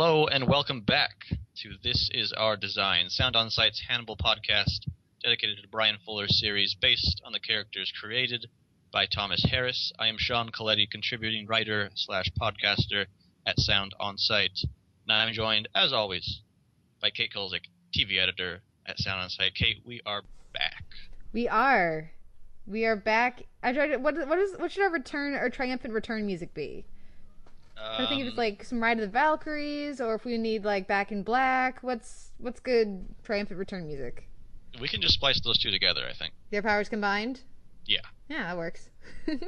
Hello and welcome back to This Is Our Design, Sound On Sight's Hannibal podcast, dedicated to Bryan Fuller's series based on the characters created by Thomas Harris. I am Sean Colletti, contributing writer slash podcaster at Sound On Sight. And I'm joined, as always, by Kate Kulzick, TV editor at Sound On Sight. Kate, we are back. We are. We are back. I tried to, what what is what should our return or triumphant return music be? I think it's Um, like some Ride of the Valkyries, or if we need like Back in Black. What's what's good triumphant return music? we can just splice those two together, I think. Their powers combined. Yeah. Yeah, that works.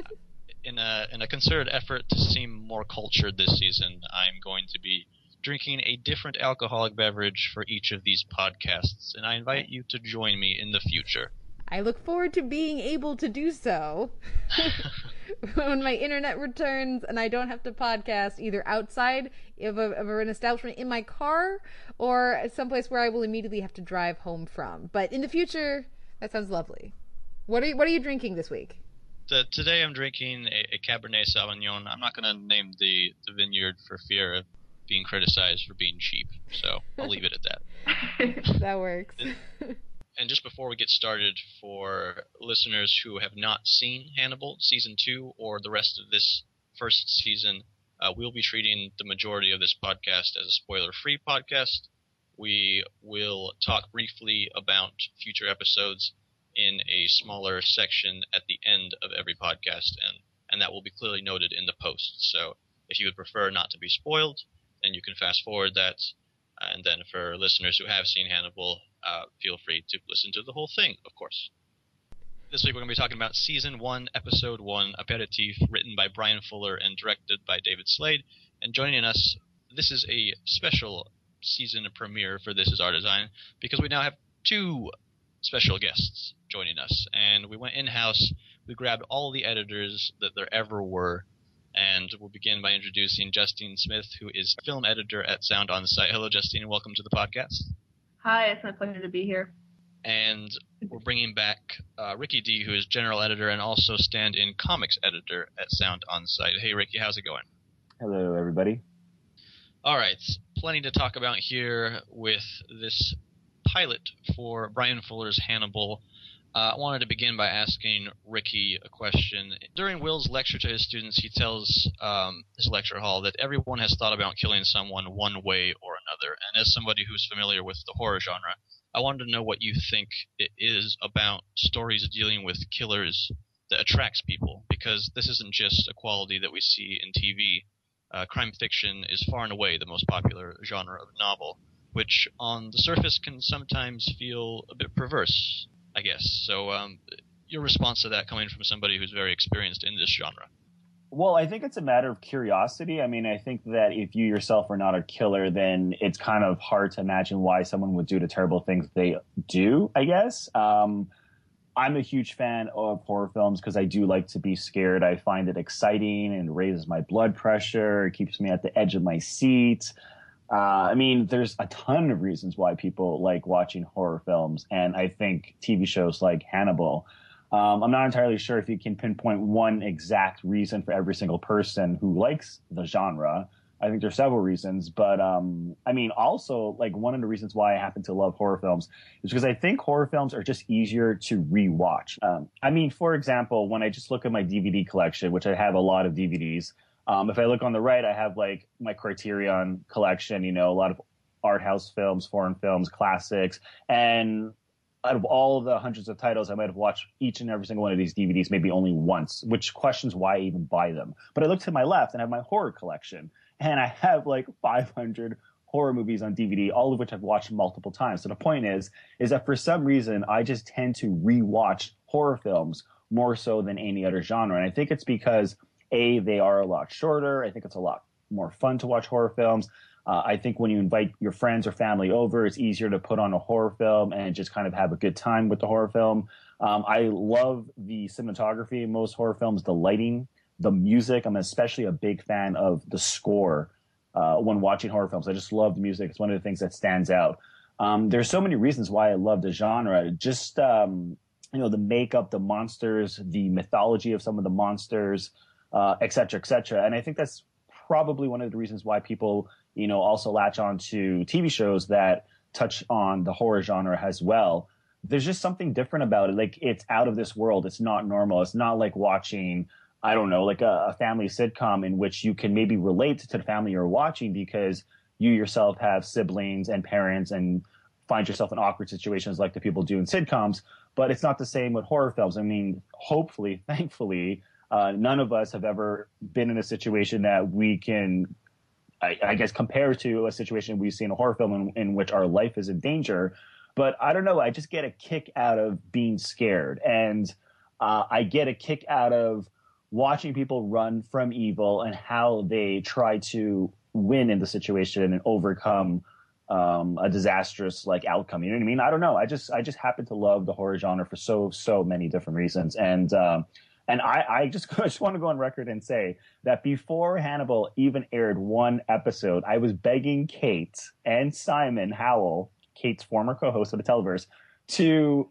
in a in a concerted effort to seem more cultured this season, I'm going to be drinking a different alcoholic beverage for each of these podcasts, and I invite you to join me in the future. I look forward to being able to do so when my internet returns and I don't have to podcast either outside of, a, of an establishment in my car or someplace where I will immediately have to drive home from. But in the future, that sounds lovely. What are you, what are you drinking this week? The, today I'm drinking a, a Cabernet Sauvignon. I'm not going to name the, the vineyard for fear of being criticized for being cheap, so I'll leave it at that. That works. And just before we get started, for listeners who have not seen Hannibal season two or the rest of this first season, uh, we'll be treating the majority of this podcast as a spoiler-free podcast. We will talk briefly about future episodes in a smaller section at the end of every podcast, and and that will be clearly noted in the post. So if you would prefer not to be spoiled, then you can fast forward that. And then for listeners who have seen Hannibal, uh, feel free to listen to the whole thing, of course. This week we're going to be talking about Season 1, Episode 1, Aperitif, written by Bryan Fuller and directed by David Slade. And joining us, this is a special season premiere for This Is Our Design, because we now have two special guests joining us. And we went in-house, we grabbed all the editors that there ever were, and we'll begin by introducing Justine Smith, who is film editor at Sound On Sight. Hello, Justine, and welcome to the podcast. Hi, it's my pleasure to be here. And we're bringing back uh, Ricky D, who is general editor and also stand-in comics editor at Sound On Sight. Hey, Ricky, how's it going? Hello, everybody. All right, plenty to talk about here with this pilot for Bryan Fuller's Hannibal. Uh, I wanted to begin by asking Ricky a question. During Will's lecture to his students, he tells um, his lecture hall that everyone has thought about killing someone one way or another. And as somebody who's familiar with the horror genre, I wanted to know what you think it is about stories dealing with killers that attracts people, because this isn't just a quality that we see in TV. Uh, crime fiction is far and away the most popular genre of novel, which on the surface can sometimes feel a bit perverse, I guess. So, um, your response to that coming from somebody who's very experienced in this genre. Well, I think it's a matter of curiosity. I mean, I think that if you yourself are not a killer, then it's kind of hard to imagine why someone would do the terrible things they do, I guess. Um, I'm a huge fan of horror films because I do like to be scared. I find it exciting and raises my blood pressure. It keeps me at the edge of my seat. Uh, I mean, there's a ton of reasons why people like watching horror films, and I think TV shows like Hannibal. Um, I'm not entirely sure if you can pinpoint one exact reason for every single person who likes the genre. I think there's several reasons, but um, I mean, also like one of the reasons why I happen to love horror films is because I think horror films are just easier to rewatch. Um, I mean, for example, when I just look at my DVD collection, which I have a lot of DVDs, um, if I look on the right, I have like my Criterion collection, you know, a lot of art house films, foreign films, classics, and out of all the hundreds of titles, I might have watched each and every single one of these DVDs maybe only once, which questions why I even buy them. But I look to my left and I have my horror collection, and I have like 500 horror movies on DVD, all of which I've watched multiple times. So the point is, is that for some reason I just tend to rewatch horror films more so than any other genre, and I think it's because a they are a lot shorter. I think it's a lot more fun to watch horror films. Uh, I think when you invite your friends or family over, it's easier to put on a horror film and just kind of have a good time with the horror film. Um, I love the cinematography in most horror films, the lighting, the music. I'm especially a big fan of the score uh, when watching horror films. I just love the music. It's one of the things that stands out. Um, there's so many reasons why I love the genre. Just um, you know, the makeup, the monsters, the mythology of some of the monsters, uh, et cetera, et cetera. And I think that's probably one of the reasons why people you know, also latch on to TV shows that touch on the horror genre as well. There's just something different about it. Like it's out of this world. It's not normal. It's not like watching, I don't know, like a, a family sitcom in which you can maybe relate to the family you're watching because you yourself have siblings and parents and find yourself in awkward situations like the people do in sitcoms. But it's not the same with horror films. I mean, hopefully, thankfully, uh, none of us have ever been in a situation that we can, I, I guess, compare to a situation we see in a horror film in, in which our life is in danger. But I don't know. I just get a kick out of being scared, and uh, I get a kick out of watching people run from evil and how they try to win in the situation and overcome um, a disastrous like outcome. You know what I mean? I don't know. I just I just happen to love the horror genre for so so many different reasons, and um, and I I just just want to go on record and say that before Hannibal even aired one episode, I was begging Kate and Simon Howell, Kate's former co-host of the Televerse, to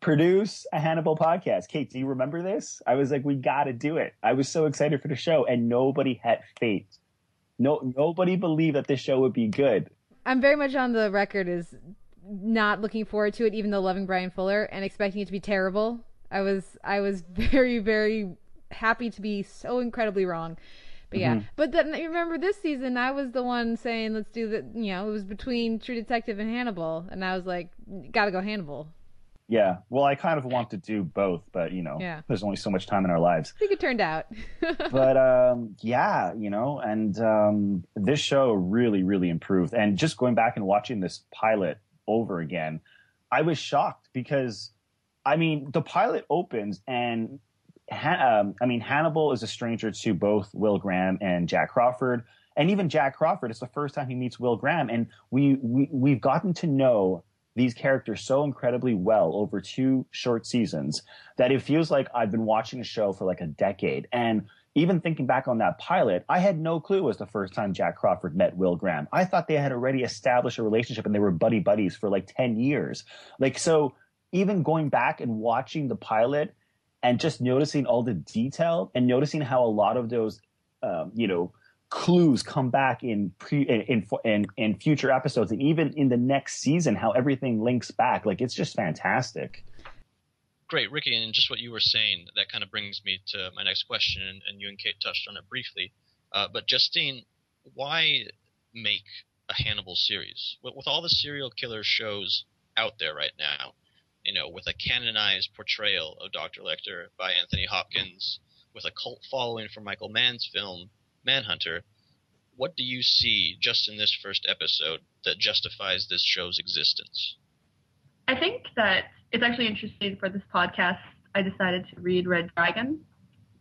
produce a Hannibal podcast. Kate, do you remember this? I was like, we got to do it. I was so excited for the show, and nobody had faith. No, nobody believed that this show would be good. I'm very much on the record as not looking forward to it, even though loving Bryan Fuller and expecting it to be terrible. I was I was very very happy to be so incredibly wrong. But yeah, Mhm. but then remember this season I was the one saying let's do the you know it was between True Detective and Hannibal, and I was like gotta go Hannibal. Yeah. Well, I kind of want to do both, but you know, Yeah. there's only so much time in our lives. I think it turned out. but um, yeah, you know, and um, this show really, really improved. And just going back and watching this pilot over again, I was shocked because, I mean, the pilot opens and, um, I mean, Hannibal is a stranger to both Will Graham and Jack Crawford. And even Jack Crawford, it's the first time he meets Will Graham, and we, we we've gotten to know these characters so incredibly well over two short seasons that it feels like I've been watching a show for like a decade. And even thinking back on that pilot, I had no clue it was the first time Jack Crawford met Will Graham. I thought they had already established a relationship and they were buddy buddies for like 10 years. Like, so even going back and watching the pilot and just noticing all the detail and noticing how a lot of those, um, you know, clues come back in pre in, in in future episodes and even in the next season how everything links back like it's just fantastic Great, Ricky, and just what you were saying, that kind of brings me to my next question, and, and you and Kate touched on it briefly. Uh, but Justine, why make a Hannibal series with, with all the serial killer shows out there right now? You know, with a canonized portrayal of Dr. Lecter by Anthony Hopkins, with a cult following for Michael Mann's film Manhunter. What do you see just in this first episode that justifies this show's existence? I think that it's actually interesting for this podcast. I decided to read Red Dragon,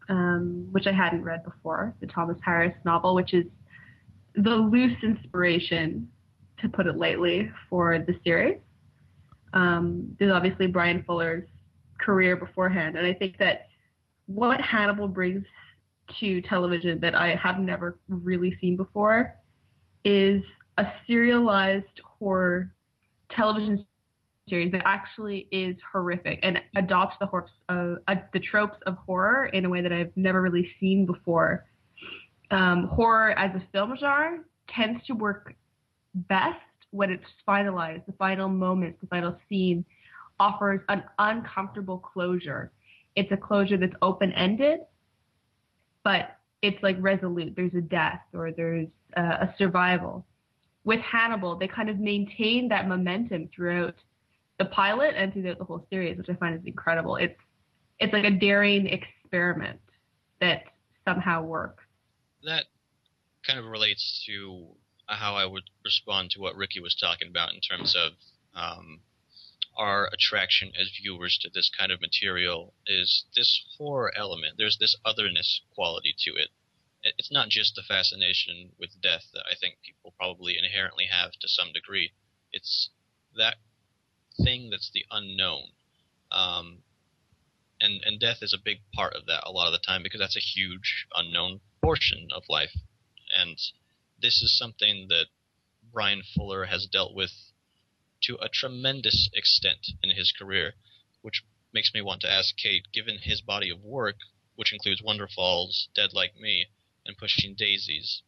um, which I hadn't read before, the Thomas Harris novel, which is the loose inspiration, to put it lightly, for the series. Um, there's obviously Bryan Fuller's career beforehand, and I think that what Hannibal brings to television that I have never really seen before is a serialized horror television series that actually is horrific and adopts the uh, uh, the tropes of horror in a way that I've never really seen before. Um, horror as a film genre tends to work best when it's finalized. The final moments, the final scene offers an uncomfortable closure. It's a closure that's open ended, but it's like resolute. There's a death or there's uh, a survival. With Hannibal, they kind of maintain that momentum throughout the pilot and throughout the whole series, which I find is incredible. It's it's like a daring experiment that somehow works. that kind of relates to how I would respond to what Ricky was talking about in terms of um, our attraction as viewers to this kind of material is this horror element. There's this otherness quality to it. It- It's not just the fascination with death that I think people probably inherently have to some degree. It's that thing that's the unknown. Um, and, and death is a big part of that a lot of the time because that's a huge unknown portion of life. And this is something that Bryan Fuller has dealt with to a tremendous extent in his career, which makes me want to ask Kate, given his body of work, which includes Wonderfalls, Dead Like Me, and Pushing Daisies,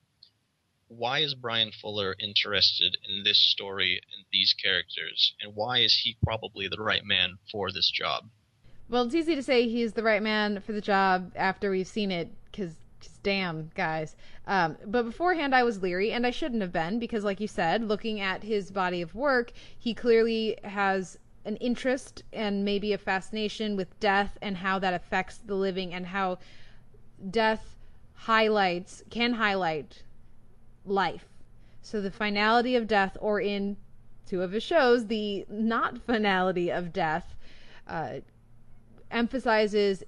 why is Bryan Fuller interested in this story and these characters, and why is he probably the right man for this job? Well, it's easy to say he's the right man for the job after we've seen it, because damn, guys. Um, but beforehand, I was leery, and I shouldn't have been, because, like you said, looking at his body of work, he clearly has an interest and maybe a fascination with death and how that affects the living and how death highlights can highlight life. So the finality of death, or in two of his shows, the not finality of death, uh, emphasizes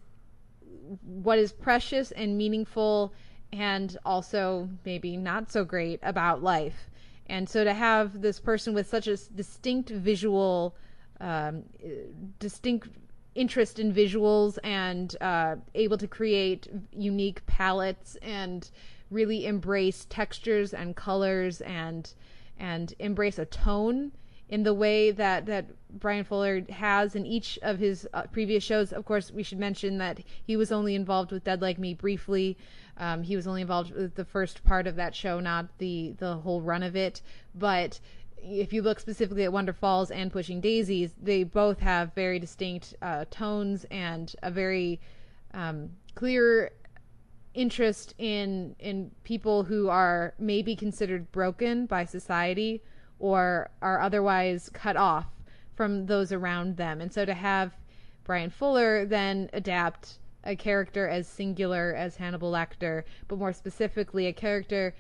what is precious and meaningful and also maybe not so great about life. And so to have this person with such a distinct visual, um, distinct interest in visuals and uh, able to create unique palettes and really embrace textures and colors and and embrace a tone in the way that that Bryan Fuller has in each of his uh, previous shows. Of course, we should mention that he was only involved with Dead Like Me briefly. Um, he was only involved with the first part of that show, not the the whole run of it. But if you look specifically at Wonderfalls and Pushing Daisies, they both have very distinct uh, tones and a very um, clear interest in in people who are maybe considered broken by society or are otherwise cut off from those around them. And so to have Bryan Fuller then adapt a character as singular as Hannibal Lecter, but more specifically a character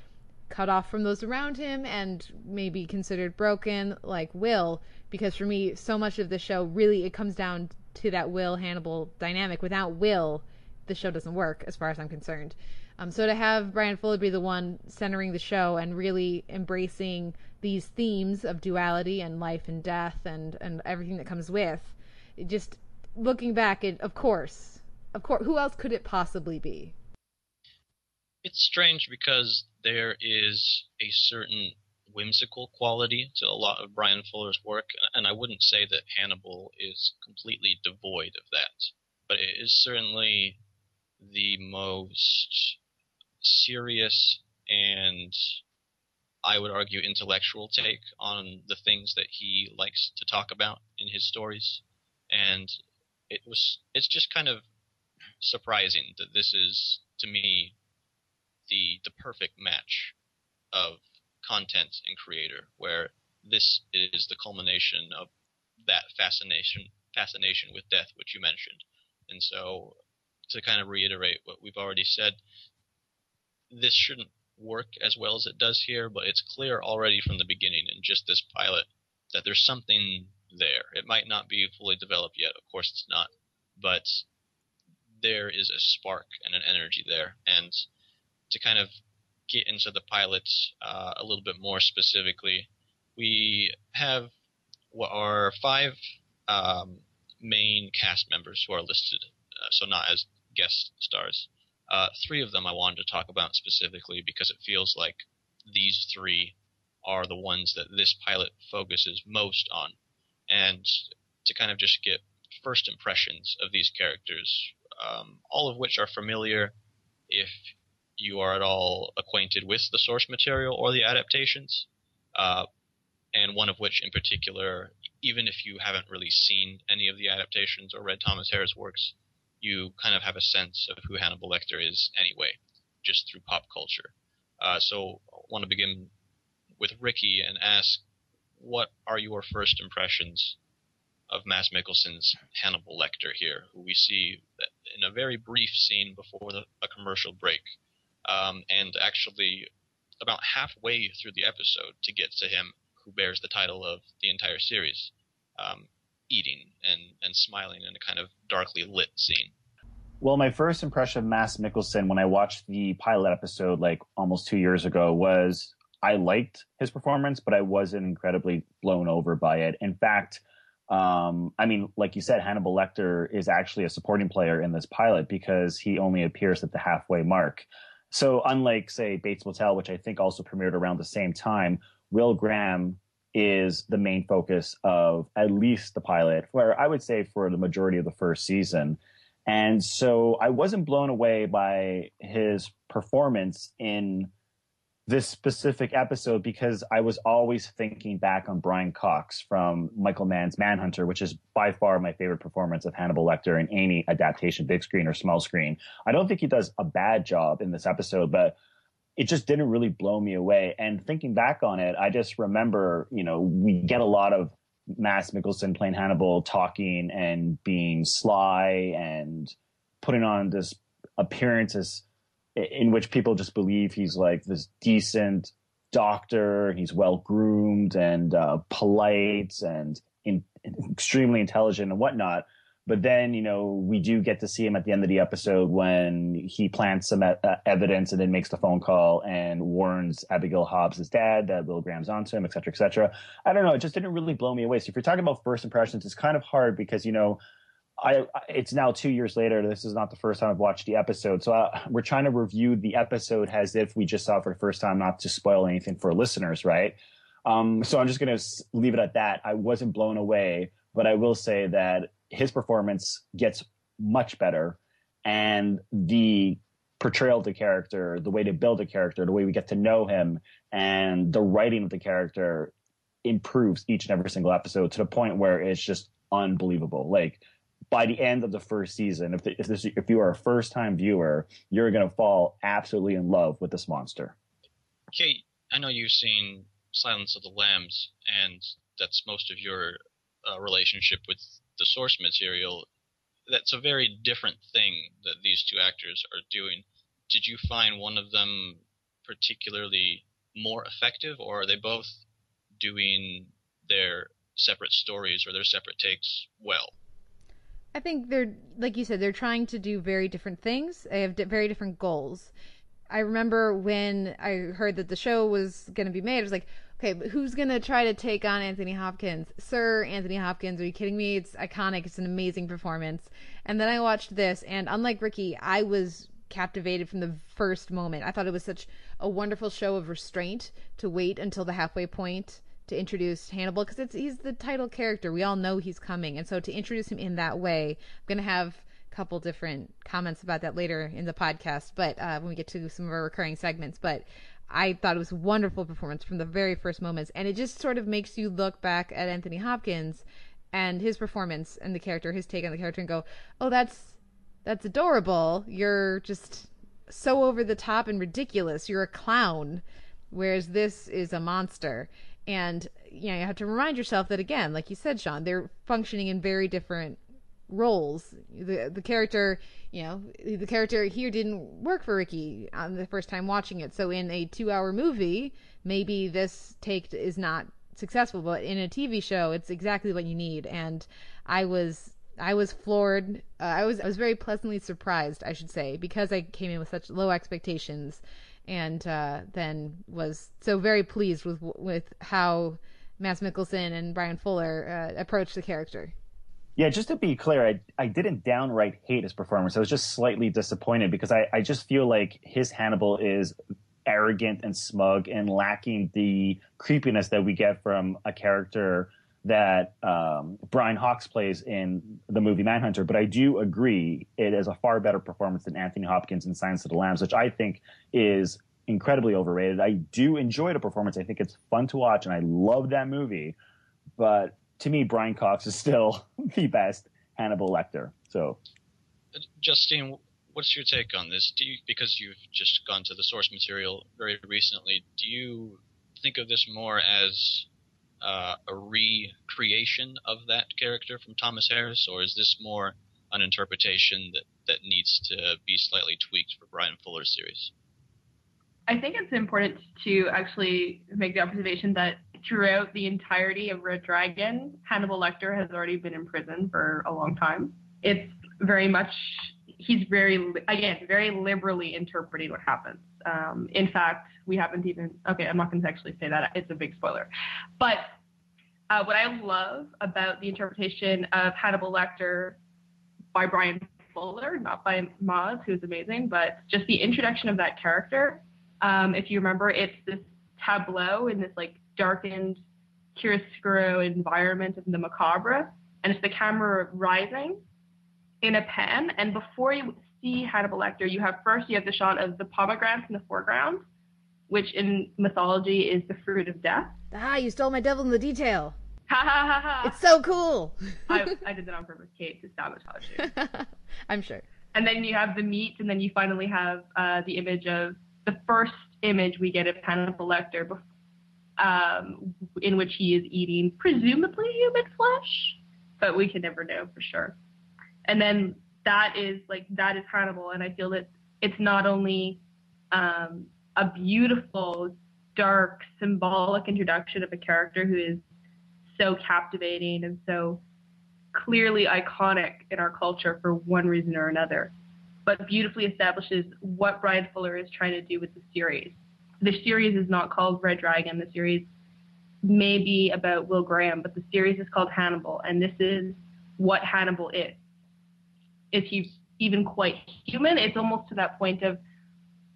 cut off from those around him and maybe considered broken like Will because for me so much of the show really it comes down to that Will Hannibal dynamic. Without Will, the show doesn't work as far as I'm concerned. Um, so to have Bryan Fuller be the one centering the show and really embracing these themes of duality and life and death and, and everything that comes with, just looking back, it of course, of course, who else could it possibly be? It's strange because there is a certain whimsical quality to a lot of Bryan Fuller's work, and I wouldn't say that Hannibal is completely devoid of that, but it is certainly the most serious and I would argue intellectual take on the things that he likes to talk about in his stories, and it was it's just kind of surprising that this is to me the the perfect match of content and creator, where this is the culmination of that fascination fascination with death, which you mentioned, and so to kind of reiterate what we've already said, this shouldn't work as well as it does here, but it's clear already from the beginning in just this pilot that there's something there. It might not be fully developed yet, of course it's not, but there is a spark and an energy there. And to kind of get into the pilot uh, a little bit more specifically, we have what are five um, main cast members who are listed, uh, so not as guest stars. Uh, three of them I wanted to talk about specifically because it feels like these three are the ones that this pilot focuses most on. And to kind of just get first impressions of these characters, um, all of which are familiar if you are at all acquainted with the source material or the adaptations, uh, and one of which in particular, even if you haven't really seen any of the adaptations or read Thomas Harris works, you kind of have a sense of who Hannibal Lecter is anyway, just through pop culture. Uh, so I want to begin with Ricky and ask, what are your first impressions of Mads Mikkelsen's Hannibal Lecter here, who we see in a very brief scene before the, a commercial break, um, and actually about halfway through the episode to get to him who bears the title of the entire series. Um, eating and, and smiling in a kind of darkly lit scene. Well, my first impression of Mads Mikkelsen when I watched the pilot episode like almost two years ago was I liked his performance, but I wasn't incredibly blown over by it. In fact, um, I mean, like you said, Hannibal Lecter is actually a supporting player in this pilot because he only appears at the halfway mark. So, unlike, say, Bates Motel, which I think also premiered around the same time, Will Graham is the main focus of at least the pilot, where I would say for the majority of the first season. And so I wasn't blown away by his performance in this specific episode because I was always thinking back on Brian Cox from Michael Mann's Manhunter, which is by far my favorite performance of Hannibal Lecter in any adaptation, big screen or small screen. I don't think he does a bad job in this episode, but it just didn't really blow me away. And thinking back on it, I just remember, you know, we get a lot of Mads Mikkelsen playing Hannibal talking and being sly and putting on this appearance as in which people just believe he's like this decent doctor. He's well groomed and uh, polite and in, extremely intelligent and whatnot. But then, you know, we do get to see him at the end of the episode when he plants some uh, evidence and then makes the phone call and warns Abigail Hobbs' dad that Will Graham's onto him, et cetera, et cetera. I don't know. It just didn't really blow me away. So if you're talking about first impressions, it's kind of hard because, you know, I, it's now two years later. This is not the first time I've watched the episode, so uh, we're trying to review the episode as if we just saw it for the first time, not to spoil anything for listeners, right? Um, so I'm just going to leave it at that. I wasn't blown away, but I will say that his performance gets much better, and the portrayal of the character, the way to build a character, the way we get to know him, and the writing of the character improves each and every single episode to the point where it's just unbelievable. Like by the end of the first season, if the, if this if you are a first time viewer, you're going to fall absolutely in love with this monster. Kate, I know you've seen Silence of the Lambs, and that's most of your uh, relationship with the source material. That's a very different thing that these two actors are doing. Did you find one of them particularly more effective, or are they both doing their separate stories or their separate takes well? I think they're like you said, they're trying to do very different things. They have very different goals. I remember when I heard that the show was going to be made, I was like, okay, but who's to try to take on Anthony Hopkins? Sir Anthony Hopkins, are you kidding me? It's iconic. It's an amazing performance. And then I watched this, and unlike Ricky, I was captivated from the first moment. I thought it was such a wonderful show of restraint to wait until the halfway point to introduce Hannibal because it's he's the title character. We all know he's coming, and so to introduce him in that way, I'm gonna have a couple different comments about that later in the podcast. But uh, when we get to some of our recurring segments, but I thought it was a wonderful performance from the very first moments, and it just sort of makes you look back at Anthony Hopkins and his performance and the character, his take on the character, and go, "Oh, that's that's adorable. You're just so over the top and ridiculous. You're a clown." Whereas this is a monster and you know you have to remind yourself that again like you said sean they're functioning in very different roles the the character you know the character here didn't work for ricky on the first time watching it so in a two hour movie maybe this take is not successful but in a tv show it's exactly what you need and i was I was floored. Uh, I was I was very pleasantly surprised, I should say, because I came in with such low expectations and uh, then was so very pleased with with how Mads Mikkelsen and Bryan Fuller uh, approached the character. Yeah, just to be clear, I, I didn't downright hate his performance. I was just slightly disappointed because I, I just feel like his Hannibal is arrogant and smug and lacking the creepiness that we get from a character that um, Brian Cox plays in the movie Manhunter, but I do agree it is a far better performance than Anthony Hopkins in Silence of the Lambs, which I think is incredibly overrated. I do enjoy the performance. I think it's fun to watch, and I love that movie. But to me, Brian Cox is still the best Hannibal Lecter. So, Justine, what's your take on this? Do you, because you've just gone to the source material very recently, do you think of this more as uh, a recreation of that character from Thomas Harris, or is this more an interpretation that, that needs to be slightly tweaked for Bryan Fuller's series? I think it's important to actually make the observation that throughout the entirety of Red Dragon, Hannibal Lecter has already been in prison for a long time. It's very much, he's very, again, very liberally interpreting what happens. Um, in fact, we haven't even, okay, I'm not going to actually say that. It's a big spoiler. But uh, what I love about the interpretation of Hannibal Lecter by Bryan Fuller, not by Mads, who's amazing, but just the introduction of that character. Um, if you remember, it's this tableau in this like darkened chiaroscuro environment of the macabre, and it's the camera rising in a pan. And before you see Hannibal Lecter, you have first you have the shot of the pomegranate in the foreground, which in mythology is the fruit of death. Ah, you stole my devil in the detail. Ha ha ha ha! It's so cool. I, I did that on purpose, Kate, to sabotage you. I'm sure. And then you have the meat, and then you finally have uh, the image of the first image we get of Hannibal Lecter, um, in which he is eating presumably human flesh, but we can never know for sure. And then that is like that is Hannibal, and I feel that it's not only um, a beautiful, dark, symbolic introduction of a character who is so captivating and so clearly iconic in our culture for one reason or another, but beautifully establishes what Bryan Fuller is trying to do with the series. The series is not called Red Dragon. The series may be about Will Graham, but the series is called Hannibal, and this is what Hannibal is. Is he even quite human? It's almost to that point of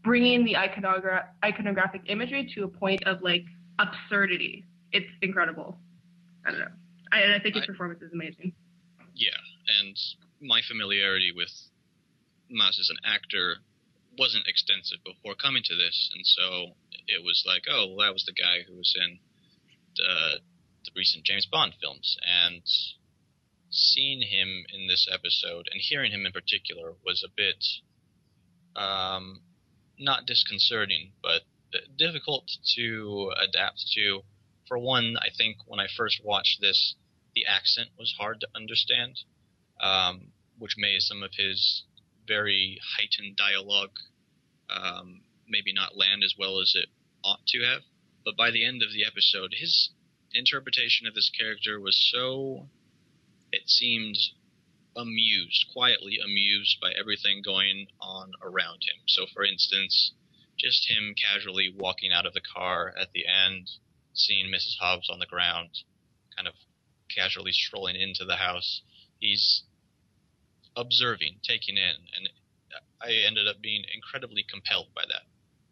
bringing the iconogra- iconographic imagery to a point of like absurdity. It's incredible. I don't know. I, and I think his I, performance is amazing. Yeah, and my familiarity with Mads as an actor wasn't extensive before coming to this, and so it was like, oh, well, that was the guy who was in the, the recent James Bond films, and seeing him in this episode and hearing him in particular was a bit um, not disconcerting, but difficult to adapt to. For one, I think when I first watched this, the accent was hard to understand, um, which made some of his very heightened dialogue um, maybe not land as well as it ought to have. But by the end of the episode, his interpretation of this character was so, it seemed amused, quietly amused by everything going on around him. So, for instance, just him casually walking out of the car at the end, seeing Mrs. Hobbs on the ground, kind of casually strolling into the house. He's observing, taking in, and I ended up being incredibly compelled by that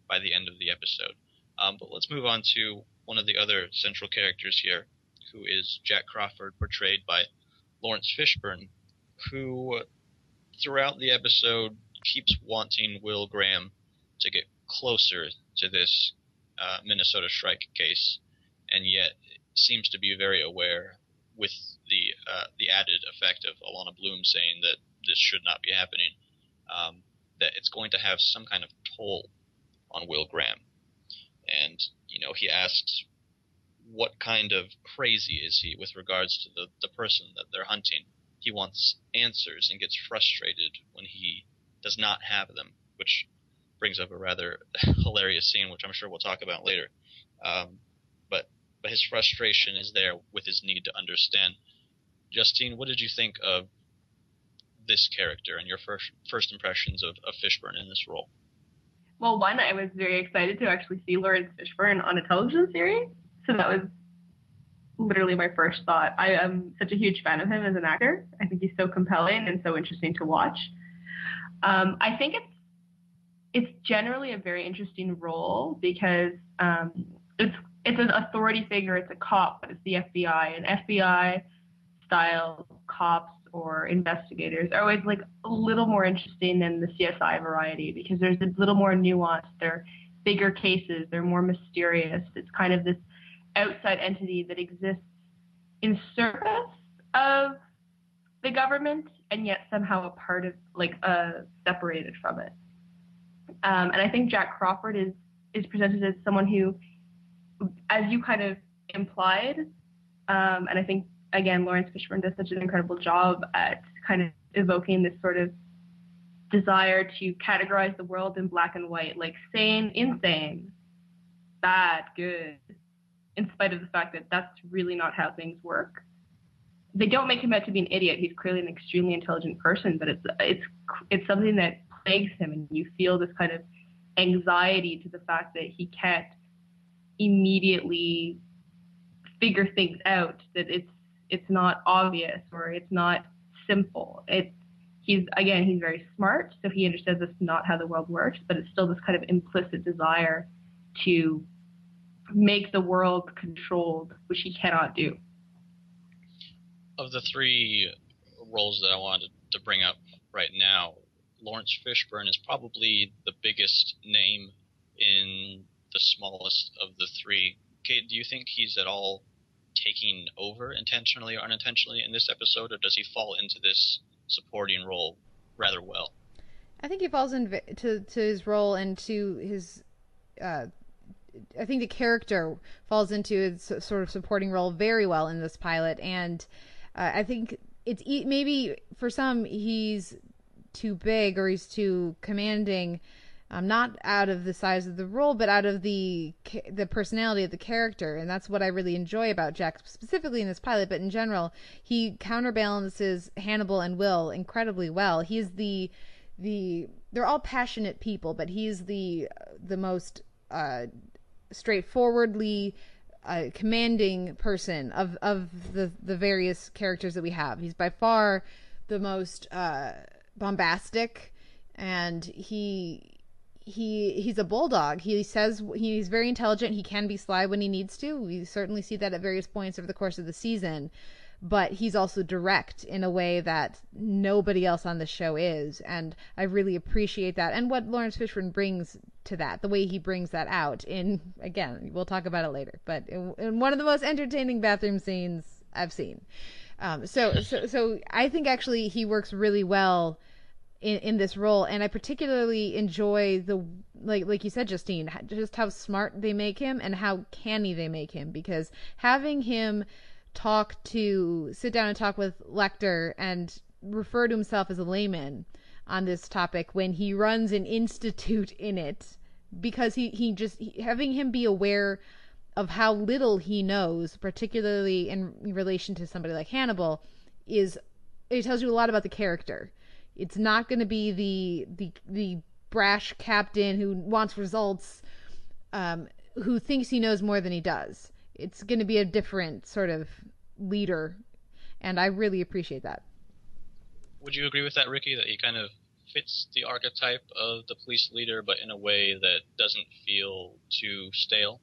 by the end of the episode. Um, but let's move on to one of the other central characters here, who is Jack Crawford, portrayed by Laurence Fishburne, who throughout the episode keeps wanting Will Graham to get closer to this uh, Minnesota Shrike case, and yet seems to be very aware with the uh, the added effect of Alana Bloom saying that this should not be happening, um, that it's going to have some kind of toll on Will Graham. And, you know, he asks, what kind of crazy is he with regards to the, the person that they're hunting? He wants answers and gets frustrated when he does not have them, which brings up a rather hilarious scene, which I'm sure we'll talk about later. Um, but but his frustration is there with his need to understand. Justine, what did you think of this character and your first first impressions of, of Fishburne in this role? Well, one, I was very excited to actually see Laurence Fishburne on a television series, so that was literally my first thought. I am such a huge fan of him as an actor. I think he's so compelling and so interesting to watch. Um, I think it's it's generally a very interesting role because um, it's it's an authority figure. It's a cop, but it's the FBI, and FBI style cops or investigators are always like a little more interesting than the CSI variety because there's a little more nuance. They're bigger cases. They're more mysterious. It's kind of this outside entity that exists in service of the government and yet somehow a part of like uh, separated from it. Um, and I think Jack Crawford is is presented as someone who, as you kind of implied, um, and I think again, Laurence Fishburne does such an incredible job at kind of evoking this sort of desire to categorize the world in black and white, like sane, insane, bad, good, in spite of the fact that that's really not how things work. They don't make him out to be an idiot. He's clearly an extremely intelligent person, but it's it's it's something that plagues him, and you feel this kind of anxiety to the fact that he can't immediately figure things out. That it's it's not obvious or it's not simple. It's he's again he's very smart, so he understands that's not how the world works, but it's still this kind of implicit desire to make the world controlled, which he cannot do. Of the three roles that I wanted to bring up right now, Laurence Fishburne is probably the biggest name in the smallest of the three. Kate, do you think he's at all taking over intentionally or unintentionally in this episode, or does he fall into this supporting role rather well? I think he falls into to, his role and to his. Uh, I think the character falls into his sort of supporting role very well in this pilot, and uh, I think it's maybe for some he's too big or he's too commanding um, not out of the size of the role, but out of the the personality of the character, and that's what I really enjoy about Jack, specifically in this pilot, but in general, he counterbalances Hannibal and Will incredibly well. He's the the they're all passionate people, but he's the the most uh, straightforwardly uh, commanding person of of the the various characters that we have. He's by far the most uh, bombastic, and he he he's a bulldog. He says he's very intelligent. He can be sly when he needs to. We certainly see that at various points over the course of the season. But he's also direct in a way that nobody else on the show is, and I really appreciate that. And what Laurence Fishburne brings to that, the way he brings that out in again, we'll talk about it later, but in, in one of the most entertaining bathroom scenes I've seen. Um, so so so I think actually he works really well in, in this role and i particularly enjoy the like like you said justine just how smart they make him and how canny they make him because having him talk to sit down and talk with lecter and refer to himself as a layman on this topic when he runs an institute in it because he he just he, having him be aware of how little he knows particularly in relation to somebody like hannibal is it tells you a lot about the character it's not going to be the the the brash captain who wants results, um, who thinks he knows more than he does. It's going to be a different sort of leader, and I really appreciate that. Would you agree with that, Ricky? That he kind of fits the archetype of the police leader, but in a way that doesn't feel too stale?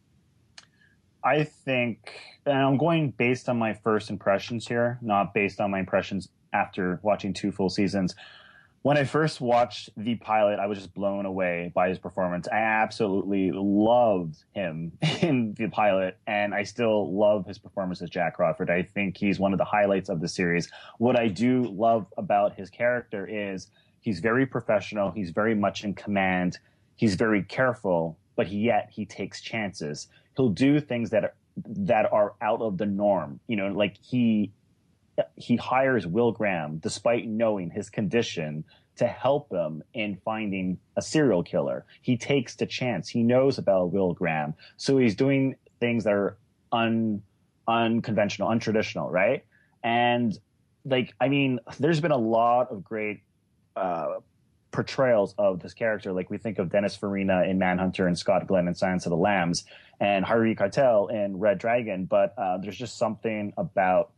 I think, and I'm going based on my first impressions here, not based on my impressions after watching two full seasons when I first watched the pilot, I was just blown away by his performance. I absolutely loved him in the pilot, and I still love his performance as Jack Crawford. I think he's one of the highlights of the series. What I do love about his character is he's very professional, he's very much in command, he's very careful, but yet he takes chances. He'll do things that are, that are out of the norm. You know, like he he hires Will Graham despite knowing his condition to help him in finding a serial killer. He takes the chance. He knows about Will Graham. So he's doing things that are un, unconventional, untraditional, right? And like, I mean, there's been a lot of great uh, portrayals of this character. Like we think of Dennis Farina in Manhunter and Scott Glenn in Silence of the Lambs and Harvey Keitel in Red Dragon. But uh, there's just something about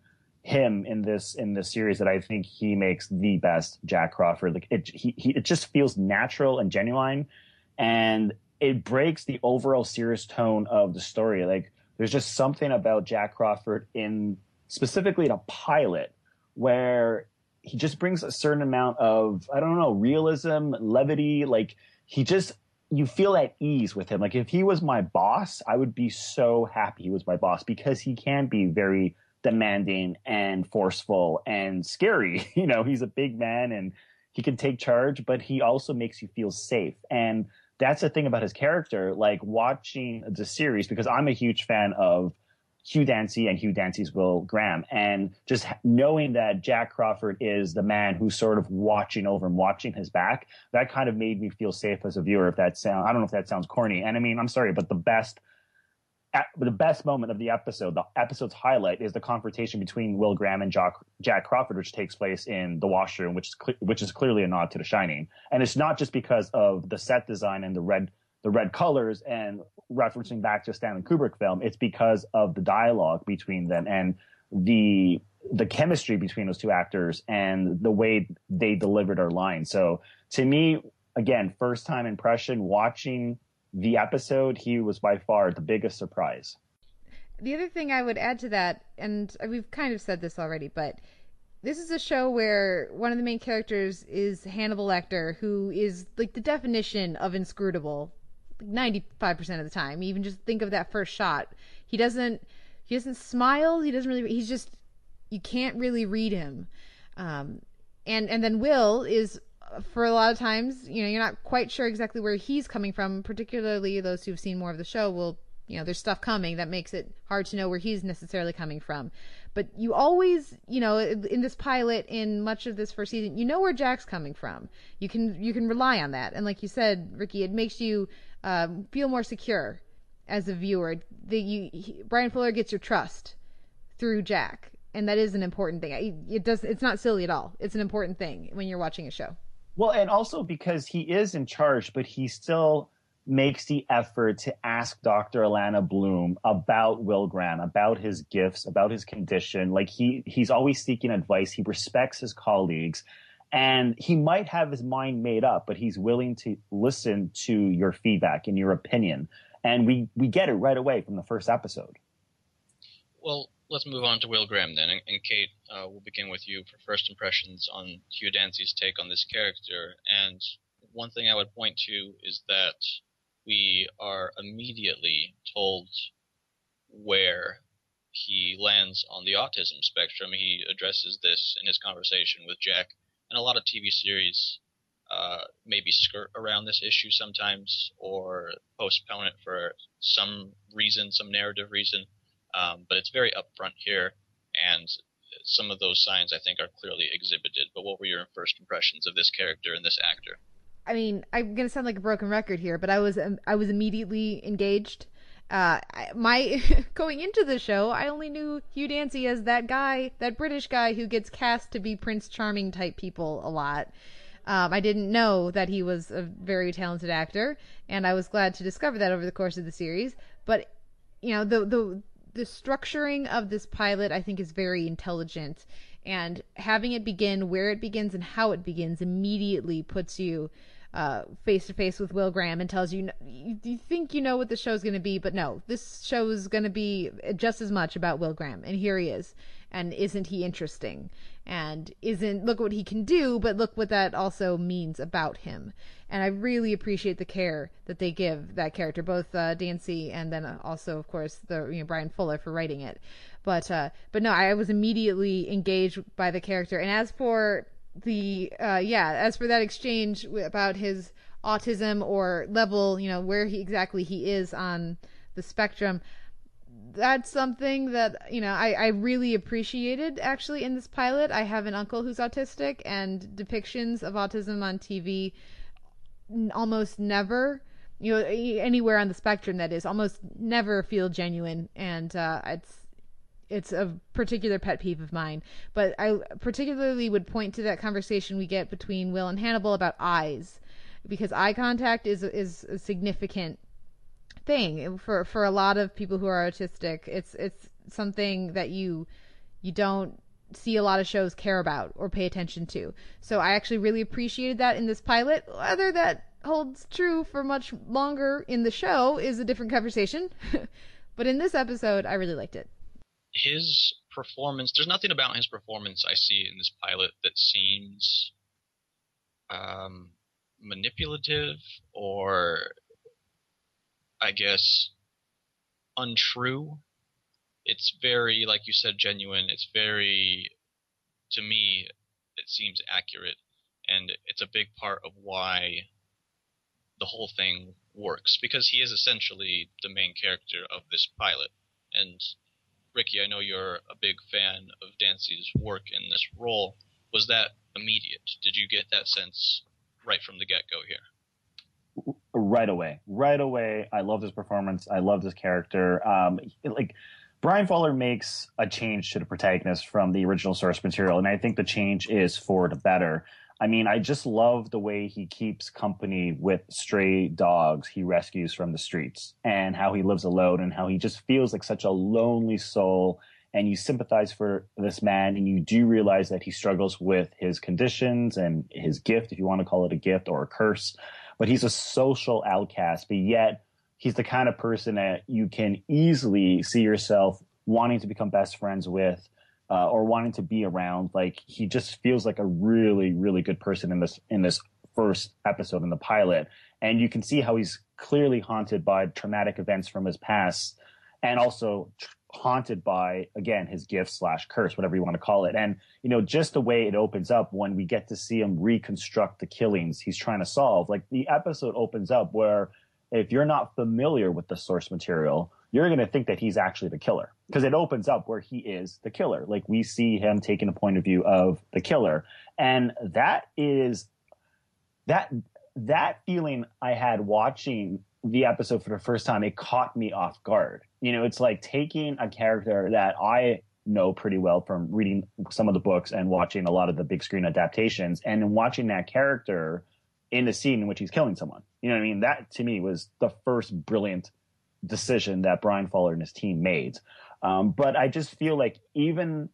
him in this in this series that I think he makes the best Jack Crawford. Like it, he, he it just feels natural and genuine, and it breaks the overall serious tone of the story. Like there's just something about Jack Crawford in specifically in a pilot where he just brings a certain amount of I don't know realism, levity. Like he just you feel at ease with him. Like if he was my boss, I would be so happy he was my boss because he can be very demanding and forceful and scary. You know, he's a big man and he can take charge, but he also makes you feel safe. And that's the thing about his character. Like watching the series, because I'm a huge fan of Hugh Dancy and Hugh Dancy's Will Graham, and just knowing that Jack Crawford is the man who's sort of watching over him, watching his back, that kind of made me feel safe as a viewer. If that sound, I don't know if that sounds corny, and I mean, I'm sorry, but the best the best moment of the episode, the episode's highlight, is the confrontation between Will Graham and Jack, Jack Crawford, which takes place in the washroom, which is cl- which is clearly a nod to The Shining. And it's not just because of the set design and the red the red colors and referencing back to a Stanley Kubrick film. It's because of the dialogue between them and the the chemistry between those two actors and the way they delivered our lines. So to me, again, first time impression watching the episode, he was by far the biggest surprise. The other thing I would add to that, and we've kind of said this already, but this is a show where one of the main characters is Hannibal Lecter, who is like the definition of inscrutable 95% of the time. Even just think of that first shot. He doesn't he doesn't smile, he doesn't really he's just you can't really read him. Um, and and then Will is for a lot of times, you know, you're not quite sure exactly where he's coming from. Particularly those who've seen more of the show will, you know, there's stuff coming that makes it hard to know where he's necessarily coming from. But you always, you know, in this pilot, in much of this first season, you know where Jack's coming from. You can you can rely on that. And like you said, Ricky, it makes you um, feel more secure as a viewer. The, you, he, Bryan Fuller gets your trust through Jack, and that is an important thing. It does. It's not silly at all. It's an important thing when you're watching a show. Well, and also because he is in charge, but he still makes the effort to ask Dr. Alana Bloom about Will Graham, about his gifts, about his condition. Like he he's always seeking advice. He respects his colleagues. And he might have his mind made up, but he's willing to listen to your feedback and your opinion. And we, we get it right away from the first episode. Well, let's move on to Will Graham then. And, and Kate, uh, we'll begin with you for first impressions on Hugh Dancy's take on this character. And one thing I would point to is that we are immediately told where he lands on the autism spectrum. He addresses this in his conversation with Jack, and a lot of TV series uh, maybe skirt around this issue sometimes or postpone it for some reason, some narrative reason. Um, but it's very upfront here, and some of those signs I think are clearly exhibited. But what were your first impressions of this character and this actor? I mean, I'm gonna sound like a broken record here, but I was um, I was immediately engaged. Uh, my going into the show, I only knew Hugh Dancy as that guy, that British guy who gets cast to be Prince Charming type people a lot. Um, I didn't know that he was a very talented actor, and I was glad to discover that over the course of the series. But you know, the the the structuring of this pilot I think is very intelligent. And having it begin where it begins and how it begins immediately puts you face to face with Will Graham and tells you, you you think you know what the show's going to be, but no, this show is going to be just as much about Will Graham, and here he is, and isn't he interesting? And isn't look what he can do, but look what that also means about him. And I really appreciate the care that they give that character, both uh, Dancy and then also, of course, the you know Bryan Fuller for writing it. But uh, but no, I was immediately engaged by the character. And as for the uh, yeah, as for that exchange about his autism or level, you know, where he exactly he is on the spectrum, that's something that you know I, I really appreciated actually in this pilot. I have an uncle who's autistic, and depictions of autism on TV almost never you know anywhere on the spectrum that is almost never feel genuine and uh, it's it's a particular pet peeve of mine. But I particularly would point to that conversation we get between Will and Hannibal about eyes, because eye contact is is a significant thing for for a lot of people who are autistic. It's it's something that you you don't see a lot of shows care about or pay attention to. So I actually really appreciated that in this pilot. Whether that holds true for much longer in the show is a different conversation. but in this episode, I really liked it his performance, there's nothing about his performance I see in this pilot that seems um, manipulative or, I guess, untrue. It's very, like you said, genuine. It's very, to me, it seems accurate. And it's a big part of why the whole thing works because he is essentially the main character of this pilot. And Ricky, I know you're a big fan of Dancy's work in this role. Was that immediate? Did you get that sense right from the get go here? Right away. Right away. I love his performance. I love his character. Um, like, Bryan Fuller makes a change to the protagonist from the original source material, and I think the change is for the better. I mean, I just love the way he keeps company with stray dogs he rescues from the streets and how he lives alone and how he just feels like such a lonely soul. And you sympathize for this man and you do realize that he struggles with his conditions and his gift, if you want to call it a gift or a curse. But he's a social outcast, but yet he's the kind of person that you can easily see yourself wanting to become best friends with uh, or wanting to be around. Like he just feels like a really, really good person in this in this first episode in the pilot, and you can see how he's clearly haunted by traumatic events from his past, and also tr- haunted by again his gift slash curse, whatever you want to call it. And you know, just the way it opens up when we get to see him reconstruct the killings he's trying to solve. Like the episode opens up where if you're not familiar with the source material, you're going to think that he's actually the killer because it opens up where he is the killer. Like we see him taking a point of view of the killer. And that is that that feeling I had watching the episode for the first time, it caught me off guard. You know, it's like taking a character that I know pretty well from reading some of the books and watching a lot of the big screen adaptations and watching that character in a scene in which he's killing someone. You know what I mean? That to me was the first brilliant decision that Bryan Fuller and his team made. Um, but I just feel like even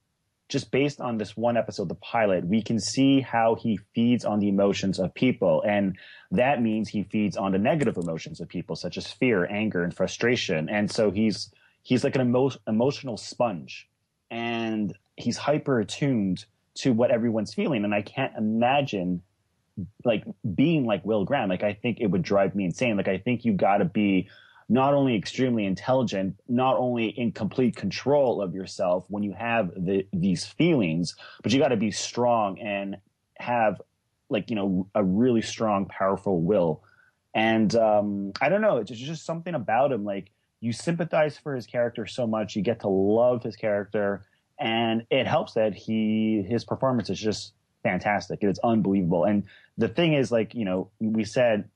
just based on this one episode, the pilot, we can see how he feeds on the emotions of people. And that means he feeds on the negative emotions of people, such as fear, anger, and frustration. And so he's, he's like an emo- emotional sponge and he's hyper attuned to what everyone's feeling. And I can't imagine like being like Will Graham. Like, I think it would drive me insane. Like, I think you gotta be not only extremely intelligent, not only in complete control of yourself when you have the, these feelings, but you got to be strong and have like, you know, a really strong, powerful will. And um, I don't know, it's just something about him. Like you sympathize for his character so much, you get to love his character, and it helps that he his performance is just fantastic. It's unbelievable. And the thing is, like you know, we said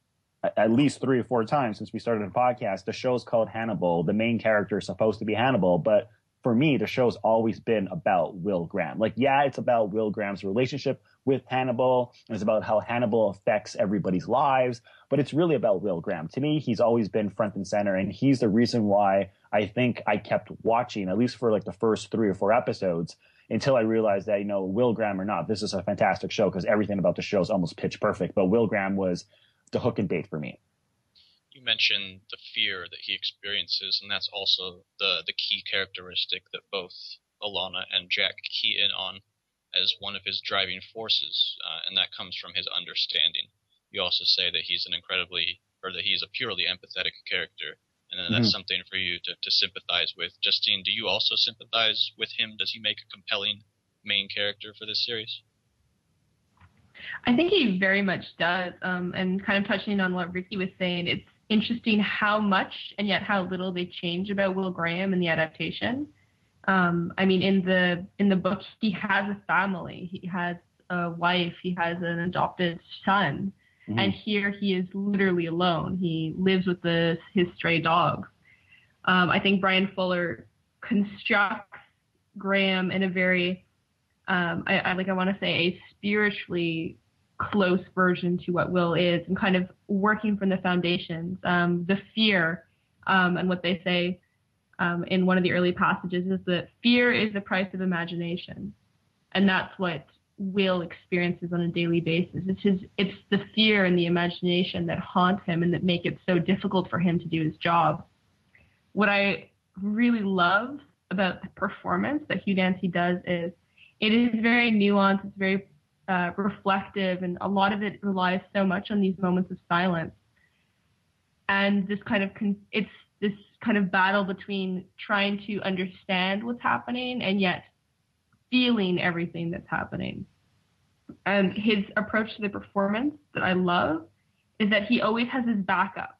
at least three or four times since we started the podcast. The show's called Hannibal. The main character is supposed to be Hannibal, but for me, the show's always been about Will Graham. Like, yeah, it's about Will Graham's relationship with Hannibal. and It's about how Hannibal affects everybody's lives, but it's really about Will Graham. To me, he's always been front and center, and he's the reason why I think I kept watching, at least for like the first three or four episodes, until I realized that, you know, Will Graham or not, this is a fantastic show because everything about the show is almost pitch perfect. But Will Graham was the hook and bait for me. You mentioned the fear that he experiences, and that's also the the key characteristic that both Alana and Jack key in on as one of his driving forces, uh, and that comes from his understanding. You also say that he's an incredibly, or that he's a purely empathetic character, and then that's mm-hmm. something for you to, to sympathize with. Justine, do you also sympathize with him? Does he make a compelling main character for this series? I think he very much does. Um, and kind of touching on what Ricky was saying, it's interesting how much and yet how little they change about Will Graham in the adaptation. Um, I mean, in the in the book, he has a family, he has a wife, he has an adopted son, mm-hmm. and here he is literally alone. He lives with the his stray dogs. Um, I think Bryan Fuller constructs Graham in a very um, I, I like I want to say a spiritually close version to what Will is, and kind of working from the foundations. Um, the fear, um, and what they say um, in one of the early passages is that fear is the price of imagination, and that's what Will experiences on a daily basis. It's his, it's the fear and the imagination that haunt him and that make it so difficult for him to do his job. What I really love about the performance that Hugh Dancy does is it is very nuanced. It's very uh, reflective, and a lot of it relies so much on these moments of silence. And this kind of con- it's this kind of battle between trying to understand what's happening and yet feeling everything that's happening. And his approach to the performance that I love is that he always has his backup.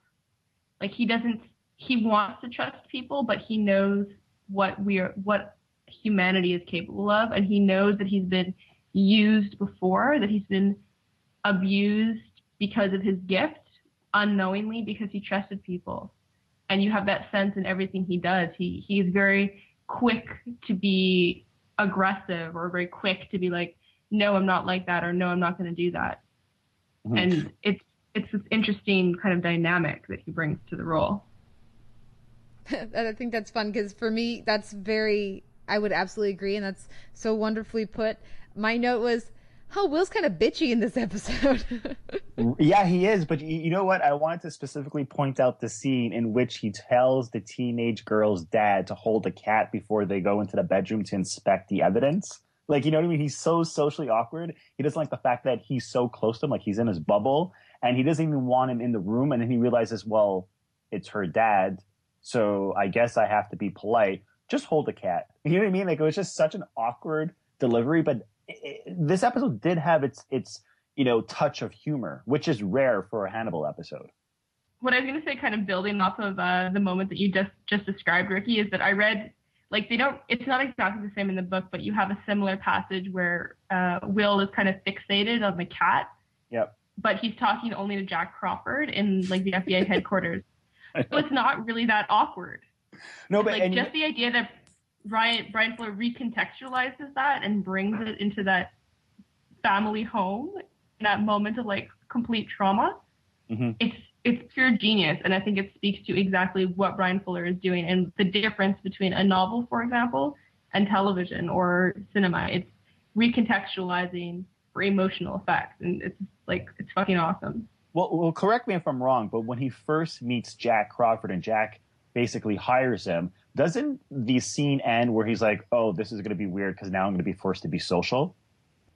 Like he doesn't he wants to trust people, but he knows what we are what humanity is capable of, and he knows that he's been used before, that he's been abused because of his gift, unknowingly because he trusted people. And you have that sense in everything he does. He he is very quick to be aggressive or very quick to be like, no, I'm not like that, or no, I'm not going to do that. Mm-hmm. And it's it's this interesting kind of dynamic that he brings to the role. I think that's fun because for me, that's very I would absolutely agree, and that's so wonderfully put. My note was, "Oh, Will's kind of bitchy in this episode." yeah, he is. But you know what? I wanted to specifically point out the scene in which he tells the teenage girl's dad to hold a cat before they go into the bedroom to inspect the evidence. Like, you know what I mean? He's so socially awkward. He doesn't like the fact that he's so close to him, like he's in his bubble, and he doesn't even want him in the room. And then he realizes, well, it's her dad, so I guess I have to be polite. Just hold the cat. You know what I mean? Like it was just such an awkward delivery, but it, this episode did have its its you know touch of humor, which is rare for a Hannibal episode. What I was going to say, kind of building off of uh, the moment that you just just described, Ricky, is that I read like they don't it's not exactly the same in the book but you have a similar passage where uh, will is kind of fixated on the cat. Yep. But he's talking only to jack crawford in like the fbi headquarters. So it's not really that awkward. No but like just the idea that bryan bryan fuller recontextualizes that and brings it into that family home in that moment of like complete trauma mm-hmm. it's it's pure genius, and I think it speaks to exactly what Bryan Fuller is doing and the difference between a novel, for example, and television or cinema. It's recontextualizing for emotional effects, and it's like it's fucking awesome. Well, well, correct me if I'm wrong, but when he first meets Jack Crawford and Jack basically hires him, doesn't the scene end where he's like, "Oh, this is going to be weird because now I'm going to be forced to be social"?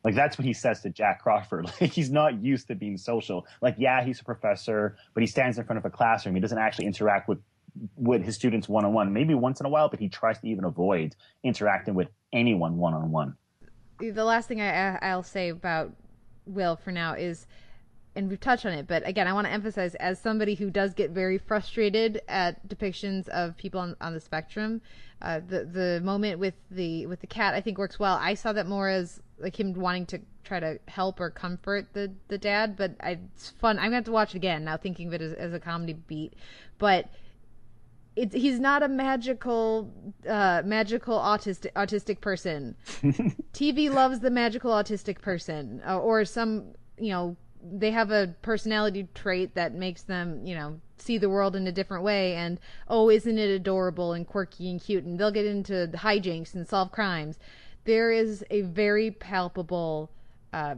Like that's what he says to Jack Crawford. Like he's not used to being social. Like yeah, he's a professor, but he stands in front of a classroom. He doesn't actually interact with with his students one on one. Maybe once in a while, but he tries to even avoid interacting with anyone one on one. The last thing I, I'll say about Will for now is and we've touched on it, but again, I want to emphasize as somebody who does get very frustrated at depictions of people on, on the spectrum, uh, the the moment with the with the cat I think works well. I saw that more as like him wanting to try to help or comfort the the dad, but I, it's fun. I'm gonna have to watch it again now, thinking of it as, as a comedy beat, but. It's, he's not a magical, uh, magical autistic autistic person. TV loves the magical autistic person, uh, or some, you know, they have a personality trait that makes them, you know, see the world in a different way and oh, isn't it adorable and quirky and cute and they'll get into hijinks and solve crimes. There is a very palpable uh,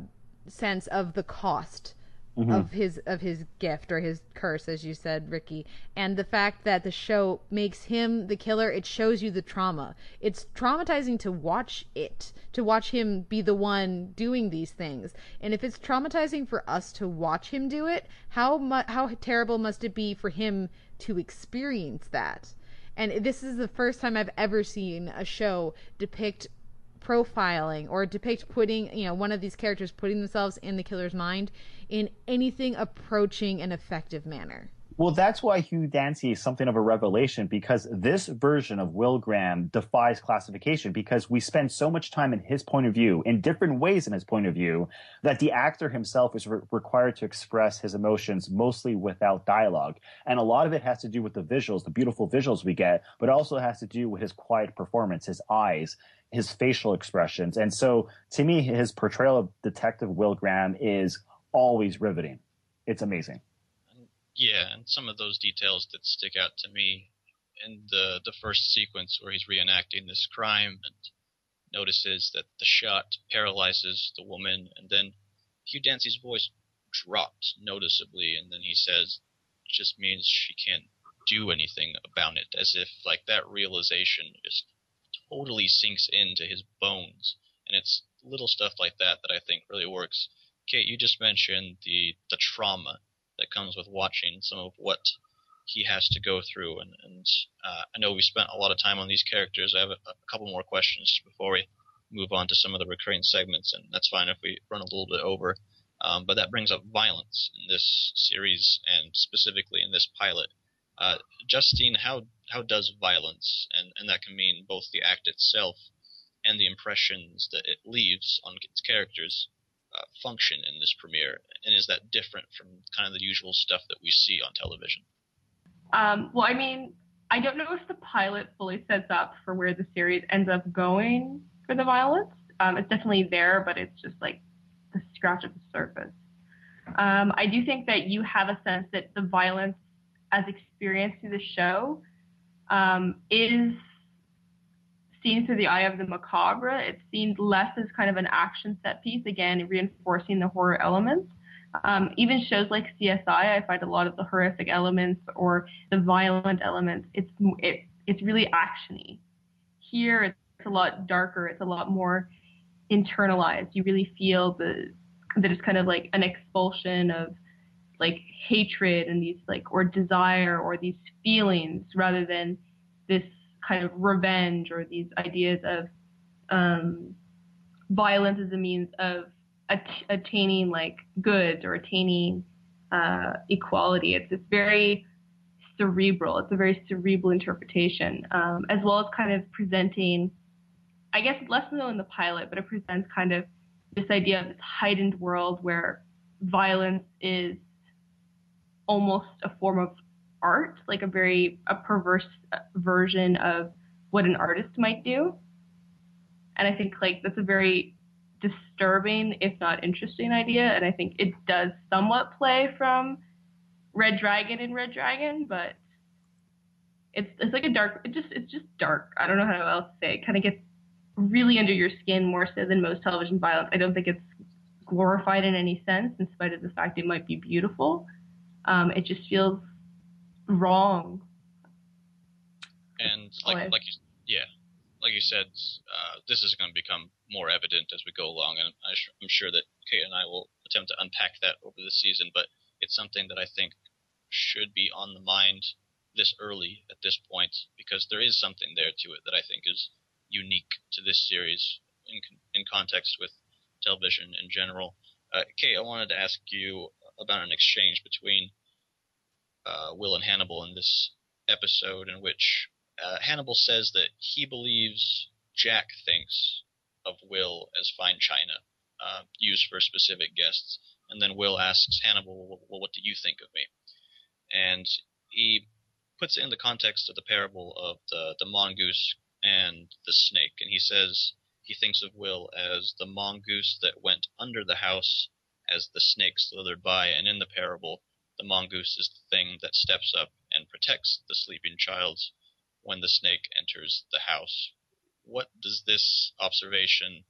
sense of the cost mm-hmm. of his of his gift or his curse, as you said, Ricky, and the fact that the show makes him the killer. It shows you the trauma. It's traumatizing to watch it, to watch him be the one doing these things. And if it's traumatizing for us to watch him do it, how mu- how terrible must it be for him to experience that? And this is the first time I've ever seen a show depict profiling or depict putting you know one of these characters putting themselves in the killer's mind in anything approaching an effective manner. Well, that's why Hugh Dancy is something of a revelation because this version of Will Graham defies classification because we spend so much time in his point of view, in different ways in his point of view, that the actor himself is re- required to express his emotions mostly without dialogue. And a lot of it has to do with the visuals, the beautiful visuals we get, but also has to do with his quiet performance, his eyes, his facial expressions. And so to me, his portrayal of Detective Will Graham is always riveting. It's amazing. Yeah, and some of those details that stick out to me in the the first sequence where he's reenacting this crime and notices that the shot paralyzes the woman, and then Hugh Dancy's voice drops noticeably, and then he says, "Just means she can't do anything about it," as if like that realization just totally sinks into his bones, and it's little stuff like that that I think really works Kate, you just mentioned the the trauma that comes with watching some of what he has to go through, and, and uh, I know we spent a lot of time on these characters. I have a, a couple more questions before we move on to some of the recurring segments, and that's fine if we run a little bit over. Um, but that brings up violence in this series, and specifically in this pilot. Uh, Justine, how how does violence, and, and that can mean both the act itself and the impressions that it leaves on its characters, uh, function in this premiere, and is that different from kind of the usual stuff that we see on television? Um, well, I mean, I don't know if the pilot fully sets up for where the series ends up going for the violence. Um, it's definitely there, but it's just like the scratch of the surface. Um, I do think that you have a sense that the violence, as experienced through the show, um, is seen through the eye of the macabre. It's seen less as kind of an action set piece, again, reinforcing the horror elements. Um, even shows like CSI, I find a lot of the horrific elements or the violent elements, it's it, it's really actiony. Here, it's a lot darker. It's a lot more internalized. You really feel the that it's kind of like an expulsion of like hatred and these like or desire or these feelings rather than this kind of revenge or these ideas of um, violence as a means of att- attaining like goods or attaining uh, equality. It's it's very cerebral. It's a very cerebral interpretation, um, as well as kind of presenting, I guess less so in the pilot, but it presents kind of this idea of this heightened world where violence is almost a form of art, like a very a perverse uh, version of what an artist might do. And I think like that's a very disturbing, if not interesting idea. And I think it does somewhat play from Red Dragon and Red Dragon, but it's it's like a dark. It just it's just dark. I don't know how else to say. It kind of gets really under your skin more so than most television violence. I don't think it's glorified in any sense, in spite of the fact it might be beautiful. Um, it just feels wrong. And like like you, yeah, like you said, uh, this is going to become more evident as we go along, and I'm sure that Kate and I will attempt to unpack that over the season. But it's something that I think should be on the mind this early at this point because there is something there to it that I think is unique to this series in in context with television in general. Uh, Kate, I wanted to ask you about an exchange between uh, Will and Hannibal in this episode, in which uh, Hannibal says that he believes Jack thinks of Will as fine china, uh, used for specific guests. And then Will asks Hannibal, "Well, what do you think of me?" And he puts it in the context of the parable of the the mongoose and the snake, and he says he thinks of Will as the mongoose that went under the house as the snake slithered by, and in the parable, the mongoose is the thing that steps up and protects the sleeping child when the snake enters the house. What does this observation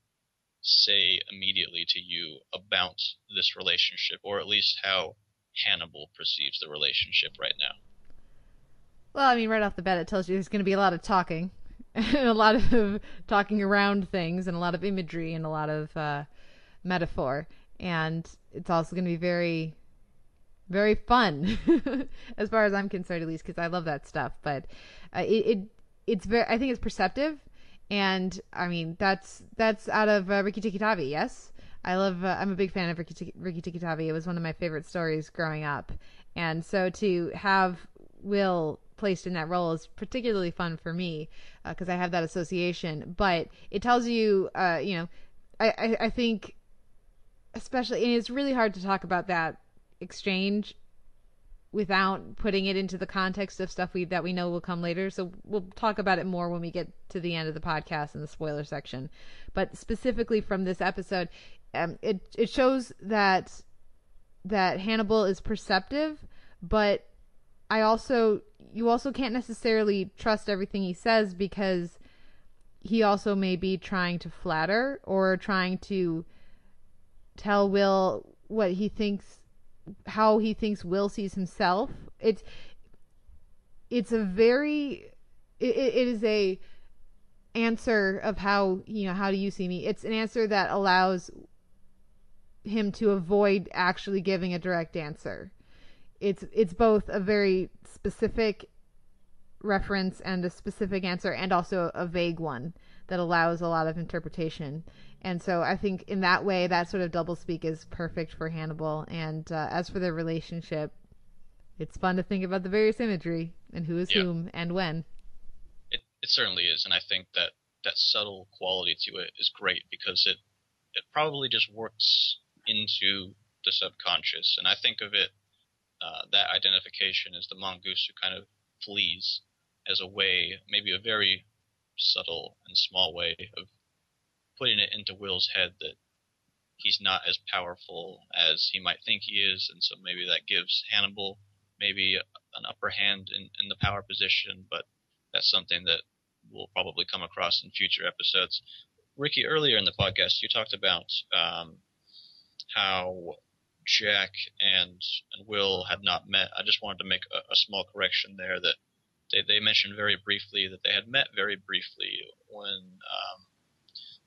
say immediately to you about this relationship, or at least how Hannibal perceives the relationship right now? Well, I mean, right off the bat, it tells you there's going to be a lot of talking, and a lot of talking around things, and a lot of imagery, and a lot of uh, metaphor. And it's also going to be very, very fun, as far as I'm concerned, at least, because I love that stuff. But uh, it, it, it's very, I think it's perceptive, and I mean, that's that's out of uh, Rikki Tikki Tavi, yes. I love. Uh, I'm a big fan of Rikki, Rikki Tikki Tavi. It was one of my favorite stories growing up, and so to have Will placed in that role is particularly fun for me because uh, I have that association. But it tells you, uh, you know, I, I, I think, especially, and it's really hard to talk about that exchange without putting it into the context of stuff we that we know will come later. So we'll talk about it more when we get to the end of the podcast in the spoiler section. But specifically from this episode, um, it it shows that that Hannibal is perceptive, but I also you also can't necessarily trust everything he says because he also may be trying to flatter or trying to tell Will what he thinks how he thinks Will sees himself. It's it's a very it, it is a answer of how you know how do you see me? It's an answer that allows him to avoid actually giving a direct answer. It's it's both a very specific reference and a specific answer and also a vague one that allows a lot of interpretation. And so I think in that way, that sort of doublespeak is perfect for Hannibal. And uh, as for their relationship, it's fun to think about the various imagery and who is yeah. whom and when. It, it certainly is. And I think that that subtle quality to it is great because it, it probably just works into the subconscious. And I think of it uh, that identification is the mongoose who kind of flees as a way, maybe a very subtle and small way of putting it into Will's head that he's not as powerful as he might think he is, and so maybe that gives Hannibal maybe an upper hand in, in the power position, but that's something that we'll probably come across in future episodes. Ricky, earlier in the podcast, you talked about um, how Jack and and Will had not met. I just wanted to make a, a small correction there that they, they mentioned very briefly that they had met very briefly when um,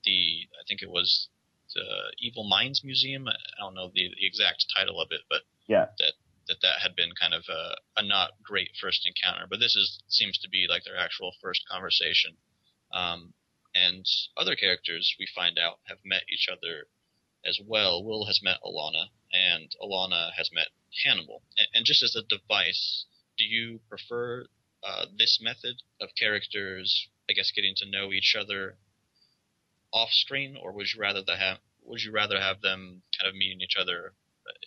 the I think it was the Evil Minds Museum. I don't know the, the exact title of it, but yeah, that that that had been kind of a, a not great first encounter. But this is seems to be like their actual first conversation. Um, and other characters we find out have met each other as well. Will has met Alana, and Alana has met Hannibal. And, and just as a device, do you prefer uh, this method of characters, I guess, getting to know each other off screen, or would you rather have would you rather have them kind of meeting each other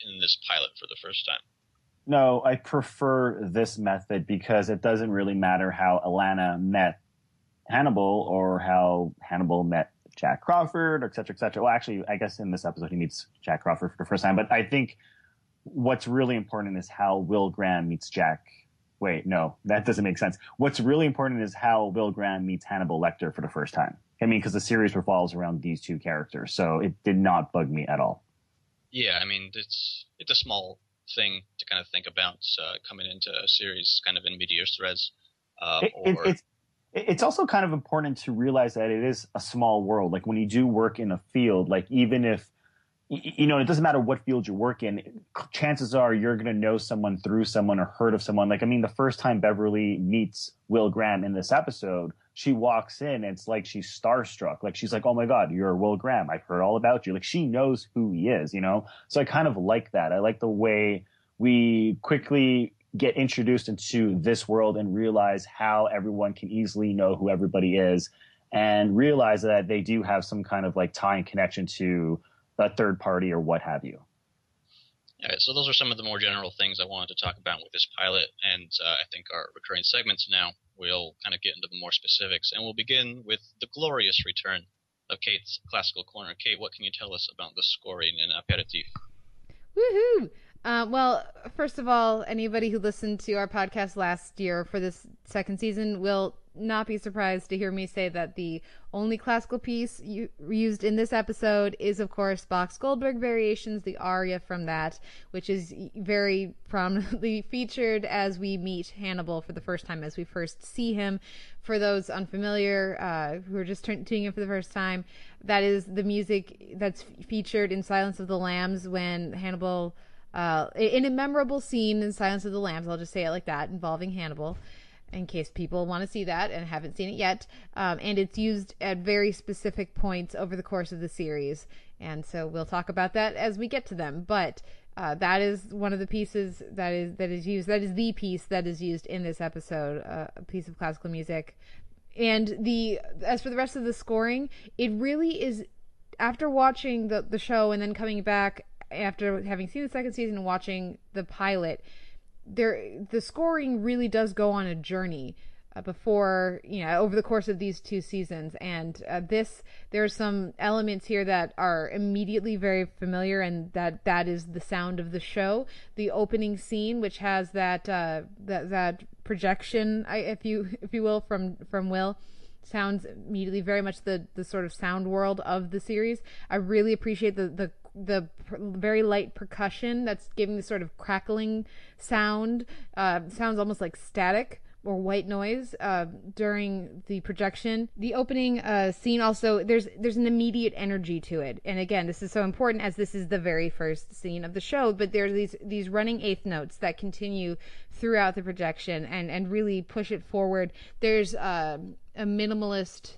in this pilot for the first time? No, I prefer this method because it doesn't really matter how Alana met Hannibal or how Hannibal met Jack Crawford, et cetera, et cetera. Well, actually, I guess in this episode he meets Jack Crawford for the first time. But I think what's really important is how Will Graham meets Jack. Wait, no, that doesn't make sense. What's really important is how Will Graham meets Hannibal Lecter for the first time. I mean, because the series revolves around these two characters, so it did not bug me at all. Yeah, I mean, it's it's a small thing to kind of think about uh, coming into a series kind of in medias res Uh, it, or... it's it's also kind of important to realize that it is a small world. Like when you do work in a field, like even if you know, it doesn't matter what field you work in. Chances are you're going to know someone through someone or heard of someone. Like, I mean, the first time Beverly meets Will Graham in this episode, she walks in and it's like she's starstruck. Like, she's like, oh my God, you're Will Graham. I've heard all about you. Like, she knows who he is, you know? So I kind of like that. I like the way we quickly get introduced into this world and realize how everyone can easily know who everybody is and realize that they do have some kind of like tie and connection to a third party or what have you. All right, so those are some of the more general things I wanted to talk about with this pilot, and uh, I think our recurring segments now we'll kind of get into the more specifics, and we'll begin with the glorious return of Kate's classical corner. Kate, what can you tell us about the scoring in Aperitif? Woohoo! Uh, well, first of all, anybody who listened to our podcast last year for this second season will not be surprised to hear me say that the only classical piece used in this episode is, of course, Bach's Goldberg Variations, the aria from that, which is very prominently featured as we meet Hannibal for the first time, as we first see him. For those unfamiliar uh, who are just tuning in for the first time, that is the music that's featured in Silence of the Lambs when Hannibal. Uh, in a memorable scene in Silence of the Lambs, I'll just say it like that, involving Hannibal in case people want to see that and haven't seen it yet. Um, and it's used at very specific points over the course of the series. And so we'll talk about that as we get to them. But uh, that is one of the pieces that is that is used. That is the piece that is used in this episode, uh, a piece of classical music. And the as for the rest of the scoring, it really is. After watching the the show and then coming back after having seen the second season and watching the pilot, there the scoring really does go on a journey uh, before you know over the course of these two seasons. And uh, this there's some elements here that are immediately very familiar and that that is the sound of the show. The opening scene which has that uh, that that projection if you if you will from from will sounds immediately very much the the sort of sound world of the series. I really appreciate the the the very light percussion that's giving the sort of crackling sound. Uh, sounds almost like static or white noise uh, during the projection. The opening uh, scene also there's there's an immediate energy to it, and again, this is so important as this is the very first scene of the show. But there's these these running eighth notes that continue throughout the projection and and really push it forward. There's uh, a minimalist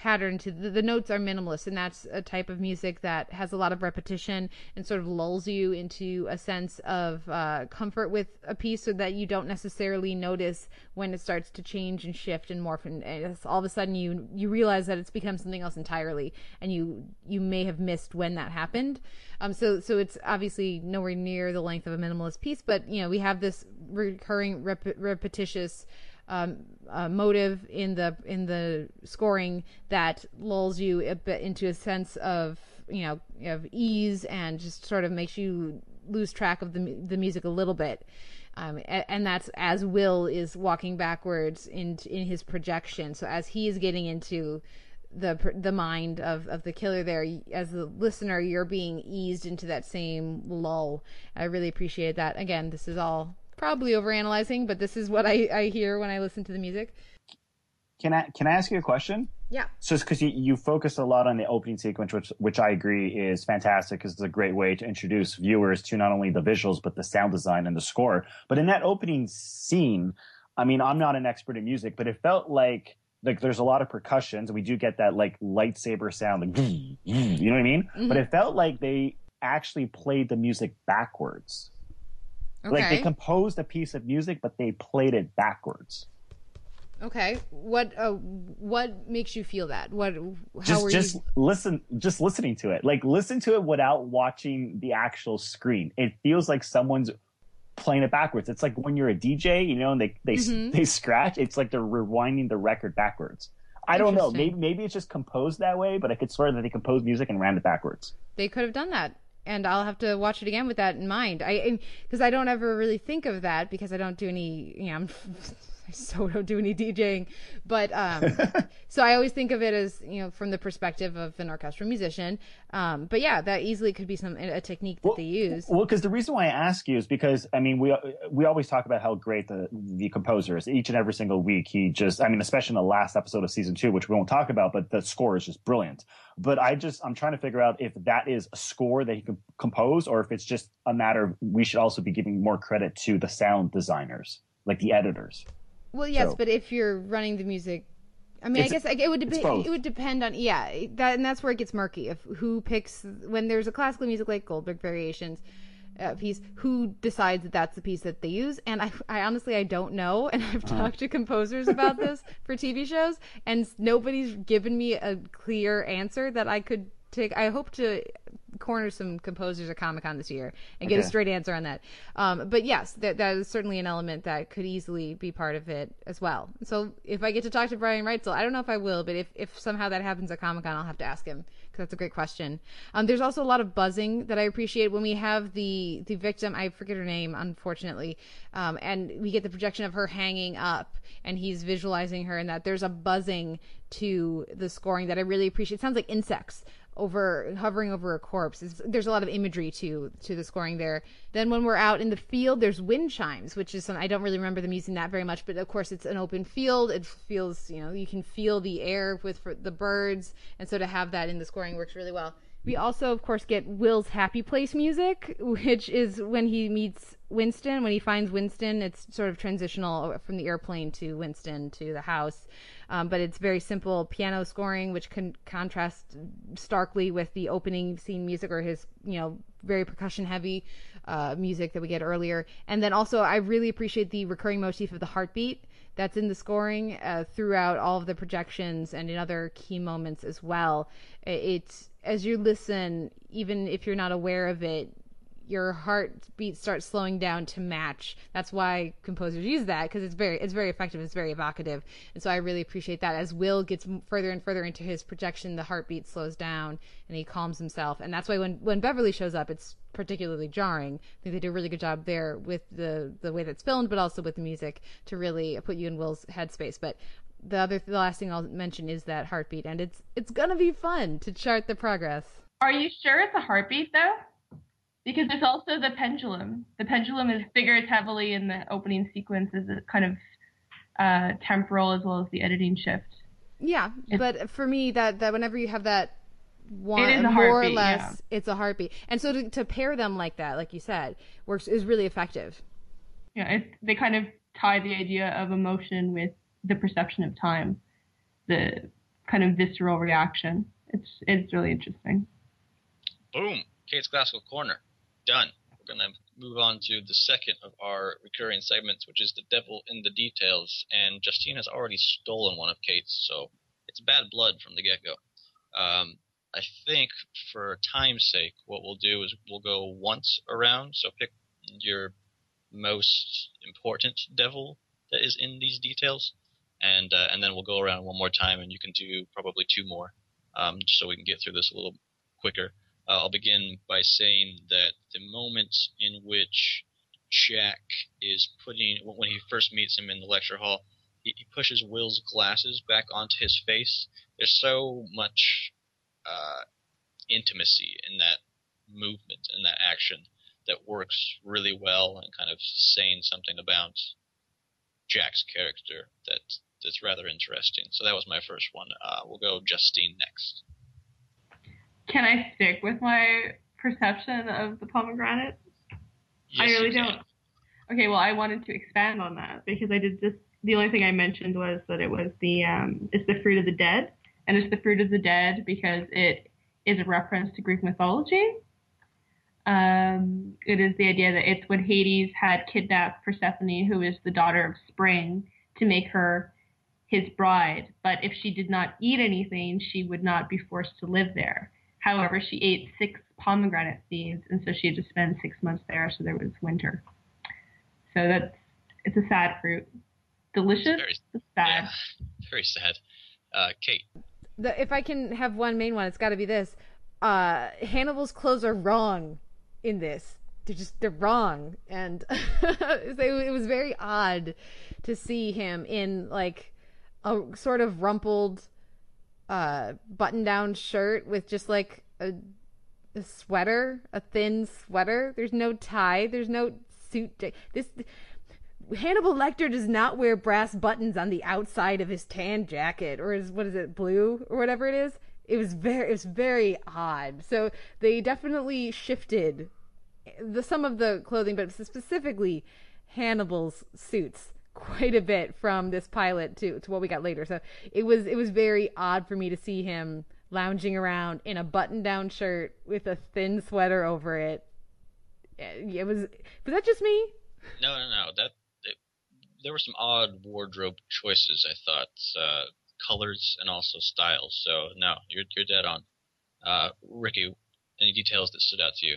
pattern to the, the, notes are minimalist and that's a type of music that has a lot of repetition and sort of lulls you into a sense of uh, comfort with a piece so that you don't necessarily notice when it starts to change and shift and morph and, and all of a sudden you you realize that it's become something else entirely and you you may have missed when that happened. Um so so it's obviously nowhere near the length of a minimalist piece but you know we have this recurring rep- repetitious um, uh, motive in the in the scoring that lulls you a bit into a sense of you know of ease and just sort of makes you lose track of the the music a little bit. Um, and, and, that's as Will is walking backwards in in his projection. So as he is getting into the the mind of, of the killer there, as the listener, you're being eased into that same lull. I really appreciate that. Again, this is all probably overanalyzing, but this is what I, I hear when I listen to the music. Can I can I ask you a question? Yeah. So it's because you, you focus a lot on the opening sequence, which which I agree is fantastic because it's a great way to introduce viewers to not only the visuals but the sound design and the score. But in that opening scene, I mean, I'm not an expert in music, but it felt like like there's a lot of percussions, we do get that like lightsaber sound, like you know what I mean. Mhm. But it felt like they actually played the music backwards. Okay. Like they composed a piece of music, but they played it backwards. okay. What uh, what makes you feel that? What how just were just you? listen just listening to it like listen to it without watching the actual screen it feels like someone's playing it backwards it's like when you're a dj you know and they they Mhm. they scratch it's like they're rewinding the record backwards i don't know maybe maybe it's just composed that way but i could swear that they composed music and ran it backwards They could have done that. And I'll have to watch it again with that in mind. I because I don't ever really think of that because I don't do any. You know, I'm, I so don't do any DJing, but um, so I always think of it as you know from the perspective of an orchestral musician. Um, but yeah, that easily could be some a technique that Well- they use. Well, because the reason why I ask you is because I mean we we always talk about how great the the composer is. Each and every single week, he just I mean, especially in the last episode of season two, which we won't talk about, but the score is just brilliant. But I just I'm trying to figure out if that is a score that he can compose, or if it's just a matter of we should also be giving more credit to the sound designers, like the editors. Well, yes, So- but if you're running the music, I mean, I guess like, it would it's dep- both. it would depend on yeah that and that's where it gets murky. If who picks when there's a classical music like Goldberg Variations uh, piece, who decides that that's the piece that they use? And I, I honestly I don't know, and I've Uh-huh. talked to composers about this for TV shows, and nobody's given me a clear answer that I could take. I hope to corner some composers at Comic Con this year and get a straight answer on that. Um, but yes, that that is certainly an element that could easily be part of it as well. So if I get to talk to Brian Reitzell, I don't know if I will, but if, if somehow that happens at Comic Con, I'll have to ask him because that's a great question. Um, there's also a lot of buzzing that I appreciate when we have the the victim. I forget her name, unfortunately, um, and we get the projection of her hanging up, and he's visualizing her, and that there's a buzzing to the scoring that I really appreciate. It sounds like insects over hovering over a corpse. It's, there's a lot of imagery to to the scoring there. Then when we're out in the field, there's wind chimes, which is I don't really remember them using that very much, but of course it's an open field. It feels you know you can feel the air with the birds, and so to have that in the scoring works really well. We also, of course, get Will's happy place music, which is when he meets Winston. When he finds Winston, it's sort of transitional from the airplane to Winston to the house. Um, but it's very simple piano scoring, which can contrast starkly with the opening scene music or his, you know, very percussion heavy uh, music that we get earlier. And then also, I really appreciate the recurring motif of the heartbeat that's in the scoring uh, throughout all of the projections and in other key moments as well. It's as you listen, even if you're not aware of it, your heartbeat starts slowing down to match. That's why composers use that because it's very it's very effective. It's very evocative, and so I really appreciate that. As Will gets further and further into his projection, the heartbeat slows down and he calms himself. And that's why when when Beverly shows up, it's particularly jarring. I think they do a really good job there with the the way that's filmed, but also with the music to really put you in Will's headspace. But the other the last thing I'll mention is that heartbeat, and it's it's gonna be fun to chart the progress. Are you sure it's a heartbeat though? Because there's also the pendulum. The pendulum is figures heavily in the opening sequence as a kind of uh, temporal as well as the editing shift. Yeah, It's- but for me, that that whenever you have that one, It is a more or less, yeah. it's a heartbeat. And so to, to pair them like that, like you said, works is really effective. Yeah, it, they kind of tie the idea of emotion with the perception of time, the kind of visceral reaction. It's it's really interesting. Boom. Kate's Classical Corner. Done. We're to move on to the second of our recurring segments, which is the devil in the details. And Justine has already stolen one of Kate's, so it's bad blood from the get go. Um, I think for time's sake, what we'll do is we'll go once around. So pick your most important devil that is in these details, and uh, and then we'll go around one more time, and you can do probably two more, um, so we can get through this a little quicker. Uh, I'll begin by saying that the moment in which Jack is putting, when he first meets him in the lecture hall, he, he pushes Will's glasses back onto his face. There's so much uh, intimacy in that movement and that action that works really well and kind of saying something about Jack's character that it's rather interesting. So that was my first one. Uh, we'll go Justine next. Can I stick with my perception of the pomegranate? Yes, I really don't. Okay, well, I wanted to expand on that because I did just. The only thing I mentioned was that it was the um, it's the fruit of the dead, and it's the fruit of the dead because it is a reference to Greek mythology. Um, it is the idea that it's when Hades had kidnapped Persephone, who is the daughter of Spring, to make her his bride. But if she did not eat anything, she would not be forced to live there. However, she ate six pomegranate seeds, and so she had to spend six months there, so there was winter. So that's it's a sad fruit. Delicious, Very- but sad. Yeah, very sad. Uh, Kate. The, if I can have one main one, it's got to be this. Uh, Hannibal's clothes are wrong in this. They're just they're wrong, and it it was very odd to see him in like a sort of rumpled uh, button-down shirt with just like a, a sweater, a thin sweater. There's no tie. There's no suit. This Hannibal Lecter does not wear brass buttons on the outside of his tan jacket or his what is it, blue or whatever it is. It was very it was very odd. So they definitely shifted the some of the clothing, but specifically Hannibal's suits quite a bit from this pilot to to what we got later. So it was it was very odd for me to see him lounging around in a button-down shirt with a thin sweater over it. It was was that just me? No, no, no. That it, there were some odd wardrobe choices. I thought uh, colors and also styles. So no, you're you're dead on. Uh, Ricky, any details that stood out to you?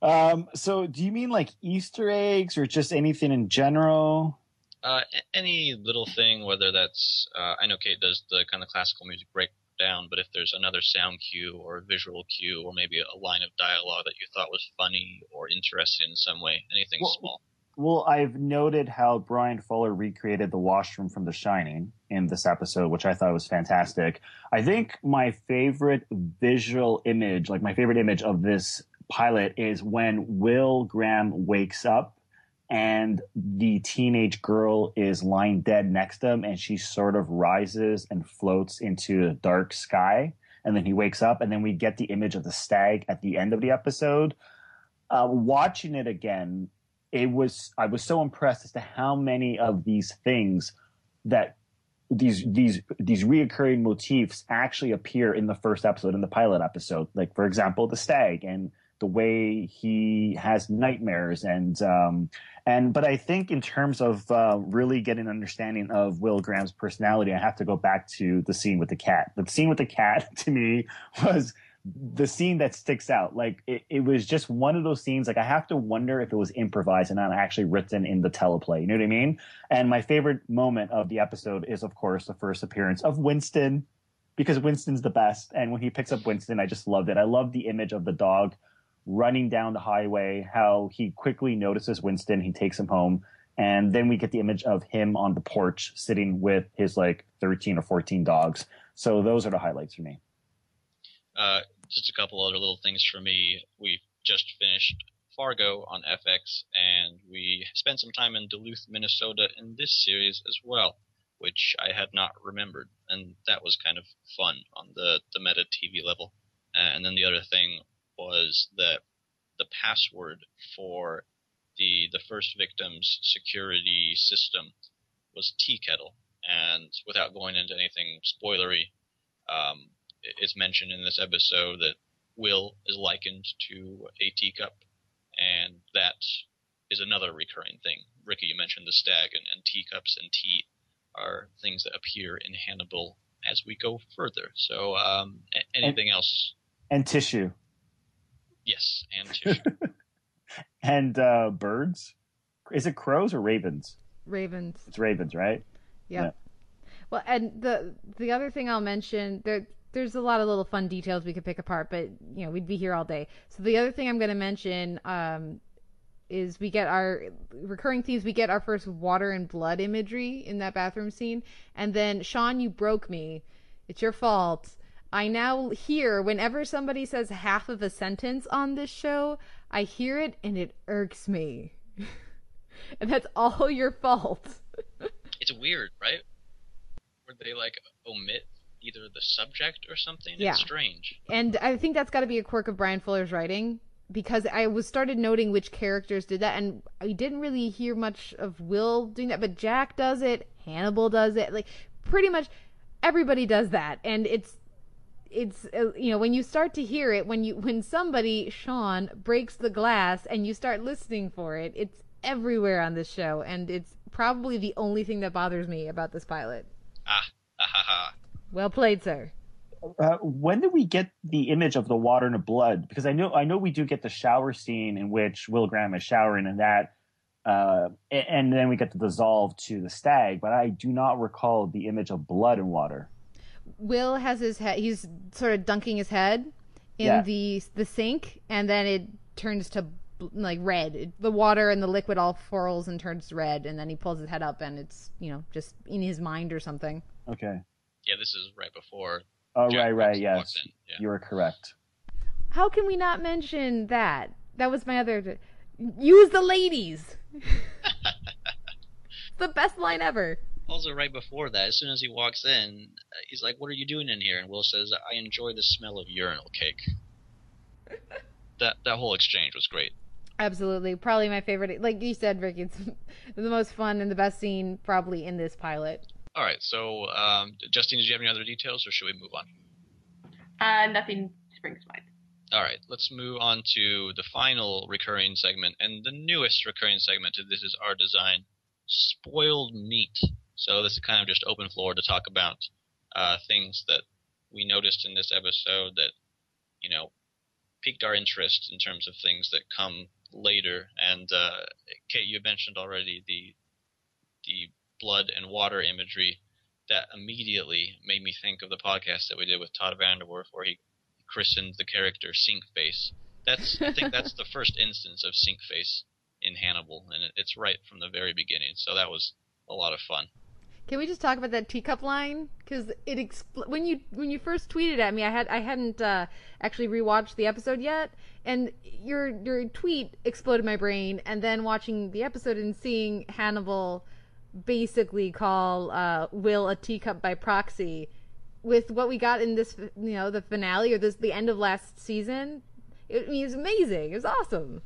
Um, so do you mean like Easter eggs or just anything in general? Uh, any little thing, whether that's uh, I know Kate does the kind of classical music breakdown, but if there's another sound cue or a visual cue or maybe a line of dialogue that you thought was funny or interesting in some way, anything Well, small. Well, I've noted how Bryan Fuller recreated the washroom from The Shining in this episode, which I thought was fantastic. I think my favorite visual image, like my favorite image of this pilot, is when Will Graham wakes up and the teenage girl is lying dead next to him and she sort of rises and floats into a dark sky. And then he wakes up, and then we get the image of the stag at the end of the episode. Uh, watching it again, it was I was so impressed as to how many of these things that these these these reoccurring motifs actually appear in the first episode in the pilot episode. Like for example, the stag and the way he has nightmares and um and but I think in terms of uh, really getting an understanding of Will Graham's personality, I have to go back to the scene with the cat. The scene with the cat to me was the scene that sticks out. Like it, it was just one of those scenes. Like I have to wonder if it was improvised and not actually written in the teleplay. You know what I mean? And my favorite moment of the episode is, of course, the first appearance of Winston, because Winston's the best. And when he picks up Winston, I just loved it. I love the image of the dog running down the highway. How he quickly notices Winston, he takes him home. And then we get the image of him on the porch sitting with his like 13 or 14 dogs. So those are the highlights for me. Uh, just a couple other little things for me. We just finished Fargo on FX, and we spent some time in Duluth, Minnesota in this series as well, which I had not remembered, and that was kind of fun on the the meta TV level. Uh, and then the other thing was that the password for the the first victim's security system was tea kettle, and without going into anything spoilery, um, it's mentioned in this episode that Will is likened to a teacup, and that is another recurring thing. Ricky, you mentioned the stag, and, and teacups and tea are things that appear in Hannibal as we go further. So, um, anything else? And tissue. Yes, and tissue. And uh, birds. Is it crows or ravens? Ravens. It's ravens, right? Yeah. Yeah. Well, and the the other thing I'll mention there there's a lot of little fun details we could pick apart, but you know we'd be here all day. So the other thing I'm going to mention um, is we get our recurring themes. We get our first water and blood imagery in that bathroom scene, and then Sean, you broke me. It's your fault. I now hear whenever somebody says half of a sentence on this show, I hear it and it irks me. and that's all your fault. it's weird, right? where they like omit either the subject or something. Yeah. It's strange. And I think that's got to be a quirk of Bryan Fuller's writing because I was started noting which characters did that, and I didn't really hear much of Will doing that, but Jack does it, Hannibal does it, like pretty much everybody does that, and it's it's uh, you know when you start to hear it when you when somebody Sean breaks the glass and you start listening for it, it's everywhere on this show, and it's probably the only thing that bothers me about this pilot. Ah, ha ha ha. Well played, sir. Uh, when did we get the image of the water and the blood? Because I know I know we do get the shower scene in which Will Graham is showering and that, uh, and then we get the dissolve to the stag. But I do not recall the image of blood and water. Will has his head. He's sort of dunking his head in Yeah. the the sink, and then it turns to like red. It, the water and the liquid all furls and turns red, and then he pulls his head up, and it's you know just in his mind or something. Okay. Yeah, this is right before. Oh Jack right, right, yes. Yeah. you are correct. How can we not mention that? That was my other. Use the ladies. the best line ever. Also, right before that, as soon as he walks in, uh, he's like, "What are you doing in here?" And Will says, "I enjoy the smell of urinal cake." that that whole exchange was great. Absolutely, probably my favorite. Like you said, Rick, it's the most fun and the best scene probably in this pilot. All right, so um, Justine, did you have any other details, or should we move on? Uh, nothing springs to mind. All right, let's move on to the final recurring segment and the newest recurring segment This Is Our Design Spoiled Meat. So, this is kind of just open floor to talk about uh, things that we noticed in this episode that, you know, piqued our interest in terms of things that come later. And, uh, Kate, you mentioned already the, the blood and water imagery that immediately made me think of the podcast that we did with Todd VanDerWerff, where he christened the character Sink Face. That's I think that's the first instance of Sink Face in Hannibal, and it's right from the very beginning. So that was a lot of fun. Can we just talk about that teacup line? Because it expl- when you when you first tweeted at me, I had I hadn't uh, actually rewatched the episode yet, and your your tweet exploded my brain. And then watching the episode and seeing Hannibal basically call uh, Will a teacup by proxy, with what we got in this you know the finale or this the end of last season, it, I mean, it's amazing. It was awesome.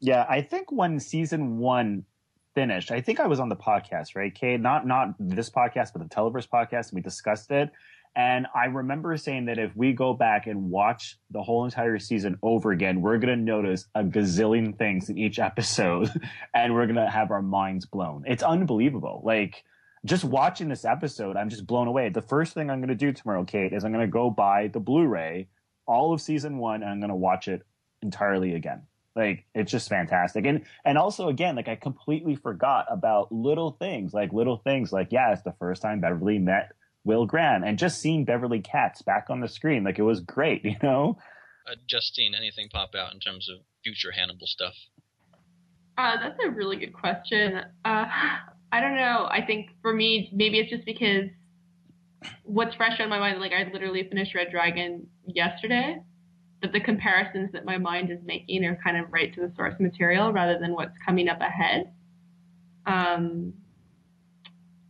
Yeah, I think when season one finished, I think I was on the podcast, right, Kate? Not not this podcast, but the Televerse podcast, and we discussed it. And I remember saying that if we go back and watch the whole entire season over again, we're gonna notice a gazillion things in each episode, and we're gonna have our minds blown. It's unbelievable. Like just watching this episode, I'm just blown away. The first thing I'm gonna do tomorrow, Kate, is I'm gonna go buy the Blu-ray, all of season one, and I'm gonna watch it entirely again. Like it's just fantastic. And and also again, like I completely forgot about little things, like little things like yeah, it's the first time Beverly met Will Graham and just seeing Beverly Katz back on the screen, like it was great, you know? Uh, Justine, anything pop out in terms of future Hannibal stuff? Uh, that's a really good question. Uh, I don't know. I think for me, maybe it's just because what's fresh on my mind, like I literally finished Red Dragon yesterday, but the comparisons that my mind is making are kind of right to the source material rather than what's coming up ahead. Um,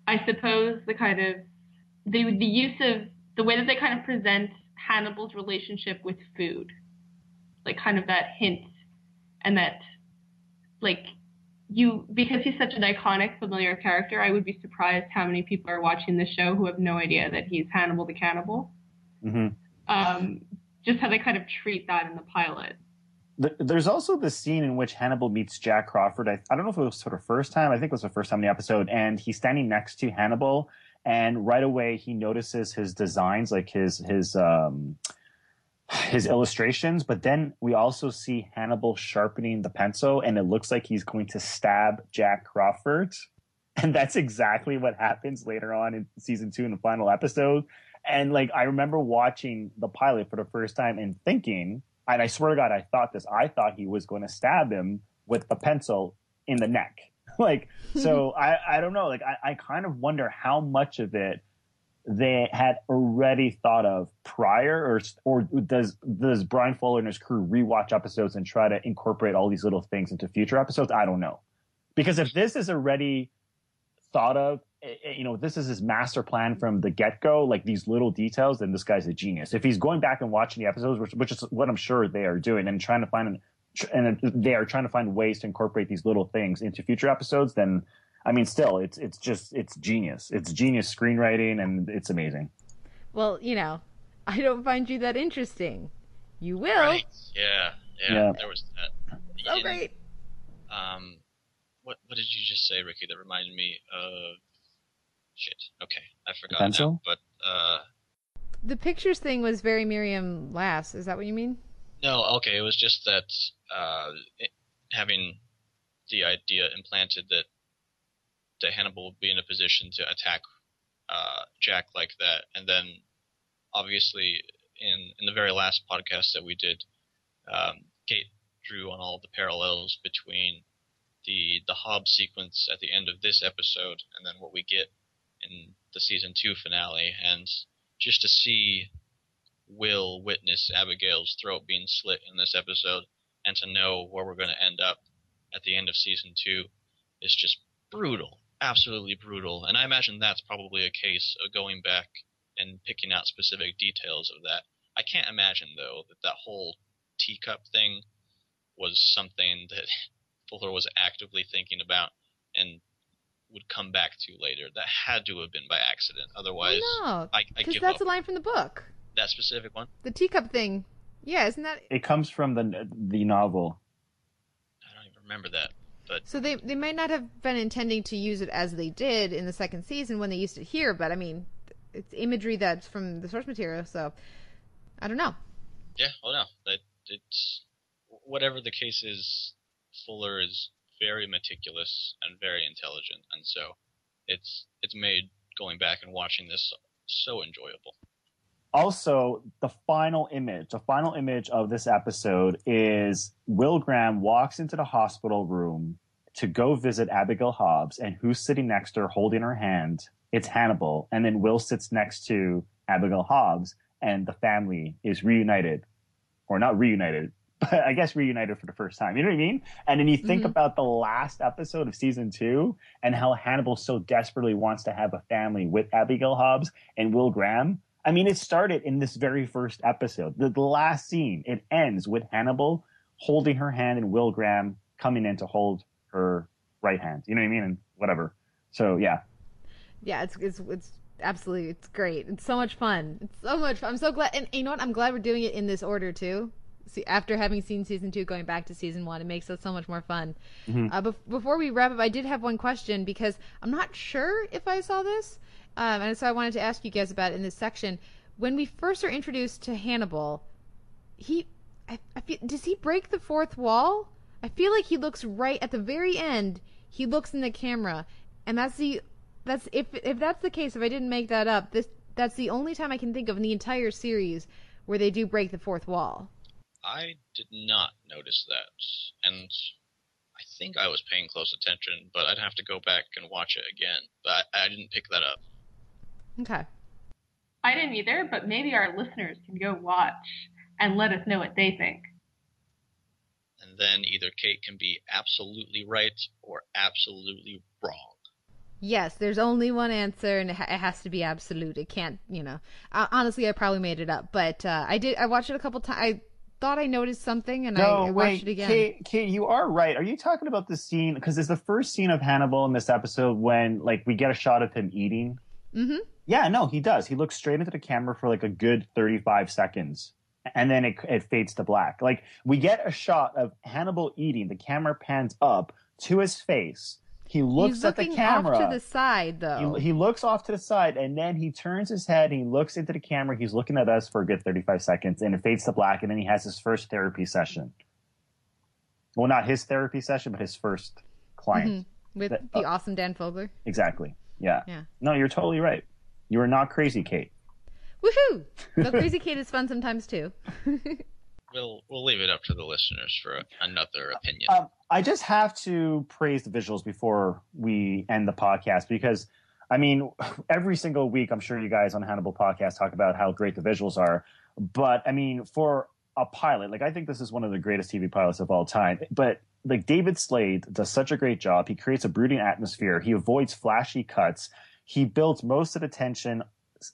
I suppose the kind of the the use of the way that they kind of present Hannibal's relationship with food, like kind of that hint, and that like you because he's such an iconic familiar character i would be surprised how many people are watching the show who have no idea that he's hannibal the cannibal Mm-hmm. um, just how they kind of treat that in the pilot There's also the scene in which Hannibal meets Jack Crawford. I, I don't know if it was for the first time. I think it was the first time in the episode. And he's standing next to Hannibal, and right away he notices his designs, like his his um, his illustrations. But then we also see Hannibal sharpening the pencil, and it looks like he's going to stab Jack Crawford. And that's exactly what happens later on in season two in the final episode. And like I remember watching the pilot for the first time and thinking, and I swear to God, I thought this. I thought he was going to stab him with a pencil in the neck. like, so I, I don't know. Like, I, I kind of wonder how much of it they had already thought of prior, or or does does Bryan Fuller and his crew rewatch episodes and try to incorporate all these little things into future episodes? I don't know, because if this is already thought of you know, this is his master plan from the get go, like these little details, then this guy's a genius. If he's going back and watching the episodes, which, which is what I'm sure they are doing, and trying to find, and they are trying to find ways to incorporate these little things into future episodes, then I mean, still, it's it's just it's genius. It's genius screenwriting, and it's amazing. Well, you know, I don't find you that interesting. You will. Right. Yeah, yeah. Yeah. There was that. So In- great. Um, what what did you just say, Ricky? That reminded me of shit. Okay, I forgot pencil? now. But uh, The pictures thing was very Miriam Lass. Is that what you mean? no, okay. It was just that uh, it, having the idea implanted that that Hannibal would be in a position to attack uh, Jack like that, and then obviously in in the very last podcast that we did, um, Kate drew on all the parallels between the the Hobbs sequence at the end of this episode and then what we get in the season two finale, and just to see Will witness Abigail's throat being slit in this episode, and to know where we're going to end up at the end of season two is just brutal, absolutely brutal. And I imagine that's probably a case of going back and picking out specific details of that. I can't imagine though that that whole teacup thing was something that Fuller was actively thinking about and would come back to later. That had to have been by accident. Otherwise, no, I, I because give that's up. a line from the book. that specific one. The teacup thing. Yeah, isn't that? It comes from the the novel. I don't even remember that. But So they they might not have been intending to use it as they did in the second season when they used it here, but I mean, it's imagery that's from the source material. So I don't know. yeah, oh no, that it's whatever the case is. Fuller is very meticulous and very intelligent, and so it's it's made going back and watching this so enjoyable. Also, the final image, the final image of this episode is Will Graham walks into the hospital room to go visit Abigail Hobbs, and who's sitting next to her holding her hand? It's Hannibal. And then Will sits next to Abigail Hobbs, and the family is reunited. Or not reunited, but I guess reunited for the first time. You know what I mean? And then you think Mhm. about the last episode of season two and how Hannibal so desperately wants to have a family with Abigail Hobbs and Will Graham. I mean, it started in this very first episode. The, the last scene, it ends with Hannibal holding her hand and Will Graham coming in to hold her right hand. You know what I mean? And whatever. So yeah, Yeah, it's it's it's absolutely it's great. It's so much fun. It's so much fun. I'm so glad, and you know what? I'm glad we're doing it in this order too. See, after having seen season two, going back to season one, it makes it so much more fun. Mhm. Uh, bef- before we wrap up, I did have one question because I'm not sure if I saw this, um, and so I wanted to ask you guys about it in this section. When we first are introduced to Hannibal, he, I, I feel, does he break the fourth wall? I feel like he looks right at the very end. He looks in the camera, and that's the that's if if that's the case. If I didn't make that up, this that's the only time I can think of in the entire series where they do break the fourth wall. I did not notice that, and I think I was paying close attention, but I'd have to go back and watch it again. But I, I didn't pick that up. Okay. I didn't either, but maybe our listeners can go watch and let us know what they think. And then either Kate can be absolutely right or absolutely wrong. Yes, there's only one answer, and it, ha- it has to be absolute. It can't, you know. Honestly, I probably made it up, but uh, I did. I watched it a couple times. Thought I noticed something, and I, I no, watched wait, it again. Kate, Kate, you are right. Are you talking about the scene? Because it's the first scene of Hannibal in this episode when, like, we get a shot of him eating. Mm-hmm. Yeah, no, he does. He looks straight into the camera for like a good 35 seconds. And then it, it fades to black. Like, we get a shot of Hannibal eating. The camera pans up to his face. He looks He's at the camera. off to the side, though. He, he looks off to the side and then he turns his head he looks into the camera. He's looking at us for a good 35 seconds and it fades to black. And then he has his first therapy session. Well, not his therapy session, but his first client. Mhm. With That- the awesome Dan Fogler. Exactly. Yeah. Yeah. No, you're totally right. You are not crazy, Kate. Woohoo! Though Crazy Kate is fun sometimes too. We'll we'll leave it up to the listeners for another opinion. Um, I just have to praise the visuals before we end the podcast because, I mean, every single week, I'm sure you guys on Hannibal Podcast talk about how great the visuals are. But I mean, for a pilot, like I think this is one of the greatest TV pilots of all time. But like David Slade does such a great job. He creates a brooding atmosphere. He avoids flashy cuts. he builds most of the tension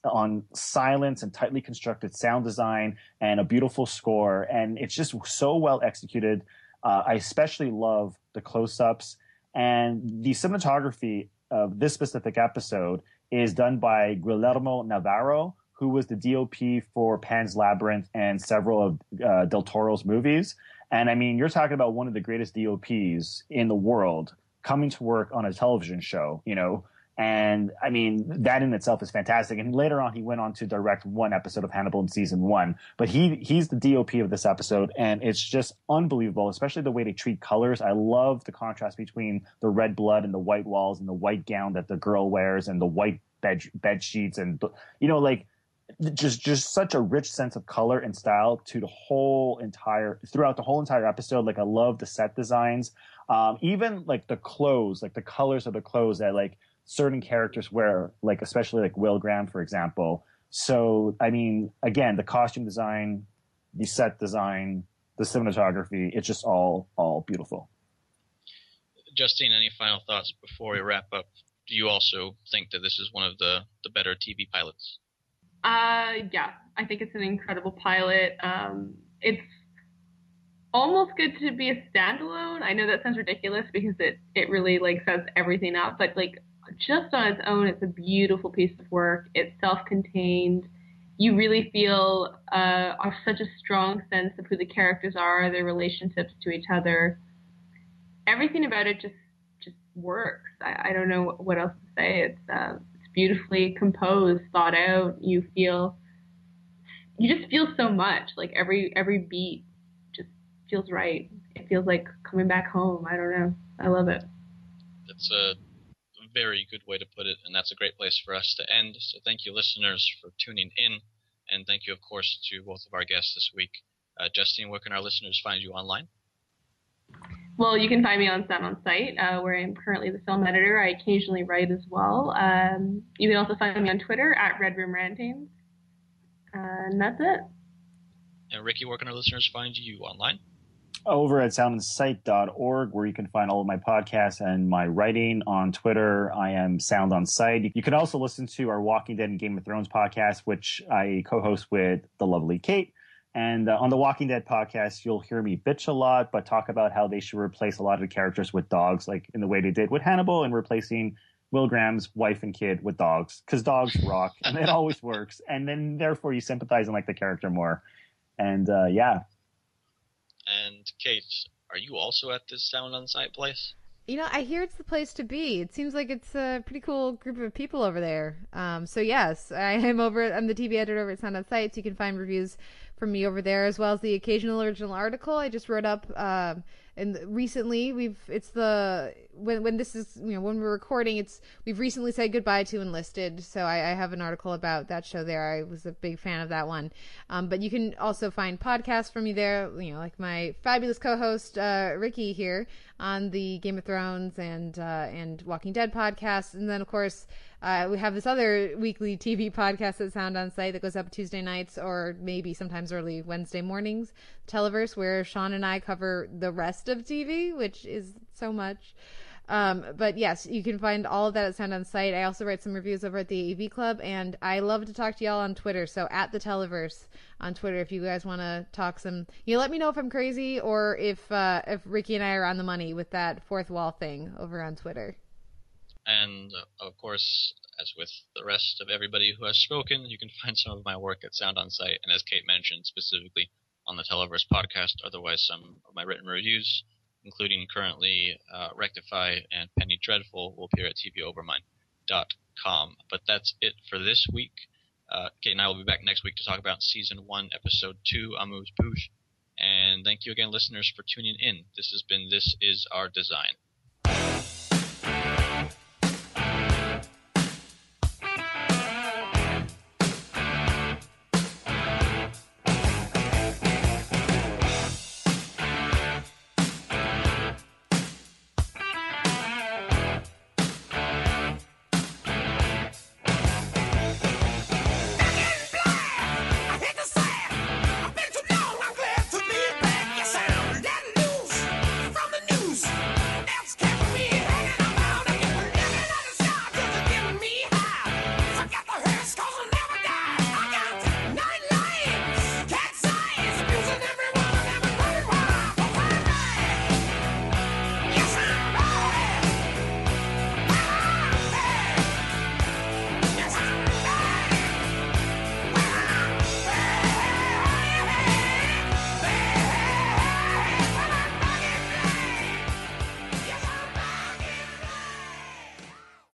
on silence and tightly constructed sound design and a beautiful score. And it's just so well executed. Uh, I especially love the close ups and the cinematography of this specific episode is done by Guillermo Navarro, who was the DOP for Pan's Labyrinth and several of uh, Del Toro's movies. And I mean, you're talking about one of the greatest DOPs in the world coming to work on a television show, you know. And I mean, that in itself is fantastic. And later on, he went on to direct one episode of Hannibal in season one. But he he's the DOP of this episode, and it's just unbelievable, especially the way they treat colors. I love the contrast between the red blood and the white walls and the white gown that the girl wears and the white bed bed sheets and you know like just just such a rich sense of color and style to the whole entire throughout the whole entire episode. Like I love the set designs, um, even like the clothes, like the colors of the clothes that like certain characters wear, like especially like Will Graham, for example. So I mean, again, the costume design, the set design, the cinematography, it's just all all beautiful. Justine, any final thoughts before we wrap up? Do you also think that this is one of the the better TV pilots? Uh, yeah, I think it's an incredible pilot. Um, it's almost good to be a standalone. I know that sounds ridiculous because it it really like sets everything up, but like just on its own, it's a beautiful piece of work. It's self-contained. You really feel uh, such a strong sense of who the characters are, their relationships to each other. Everything about it just just works. I, I don't know what else to say. It's uh, beautifully composed, thought out. You feel you just feel so much. Like every every beat just feels right. It feels like coming back home. I don't know. I love it. It's a very good way to put it, and that's a great place for us to end. So thank you, listeners, for tuning in, and thank you, of course, to both of our guests this week. Uh, Justine, where can our listeners find you online? Well, you can find me on Sound on Sight, uh, where I'm currently the film editor. I occasionally write as well. Um, you can also find me on Twitter at Red Room Rantings. and that's it. And Ricky, where can our listeners find you online? Over at soundonsight.org, where you can find all of my podcasts and my writing. On Twitter, I am Sound on Sight. You can also listen to our Walking Dead and Game of Thrones podcast, which I co host with the lovely Kate. And uh, on the Walking Dead podcast, you'll hear me bitch a lot, but talk about how they should replace a lot of the characters with dogs, like in the way they did with Hannibal and replacing Will Graham's wife and kid with dogs, because dogs rock, and it always works. And then therefore you sympathize and like the character more. And uh, yeah. And Kate, are you also at this Sound on Sight place? You know, I hear it's the place to be. It seems like it's a pretty cool group of people over there. Um, so yes, I am over. I'm the TV editor over at Sound on Sight. So you can find reviews from me over there, as well as the occasional original article I just wrote up. Um, and recently, we've it's the when when this is you know when we're recording, it's we've recently said goodbye to Enlisted. So I, I have an article about that show there. I was a big fan of that one. Um, but you can also find podcasts from me there. You know, like my fabulous co-host uh, Ricky here on the Game of Thrones and uh, and Walking Dead podcast, and then of course uh, we have this other weekly TV podcast at Sound on Sight that goes up Tuesday nights or maybe sometimes early Wednesday mornings, Televerse, where Sean and I cover the rest of TV, which is so much. Um, but yes, you can find all of that at Sound on Sight. I also write some reviews over at the AV Club, and I love to talk to y'all on Twitter. So at the Televerse on Twitter, if you guys want to talk some, you know, let me know if I'm crazy or if uh, if Ricky and I are on the money with that fourth wall thing over on Twitter. And of course, as with the rest of everybody who has spoken, you can find some of my work at Sound on Sight, and as Kate mentioned, specifically on the Televerse podcast. Otherwise, some of my written reviews, including currently uh, Rectify and Penny Dreadful, will appear at TVOvermind.com. But that's it for this week. Uh, Kate and I will be back next week to talk about season one, episode two, Amuse Bouche. And thank you again, listeners, for tuning in. This has been This Is Our Design.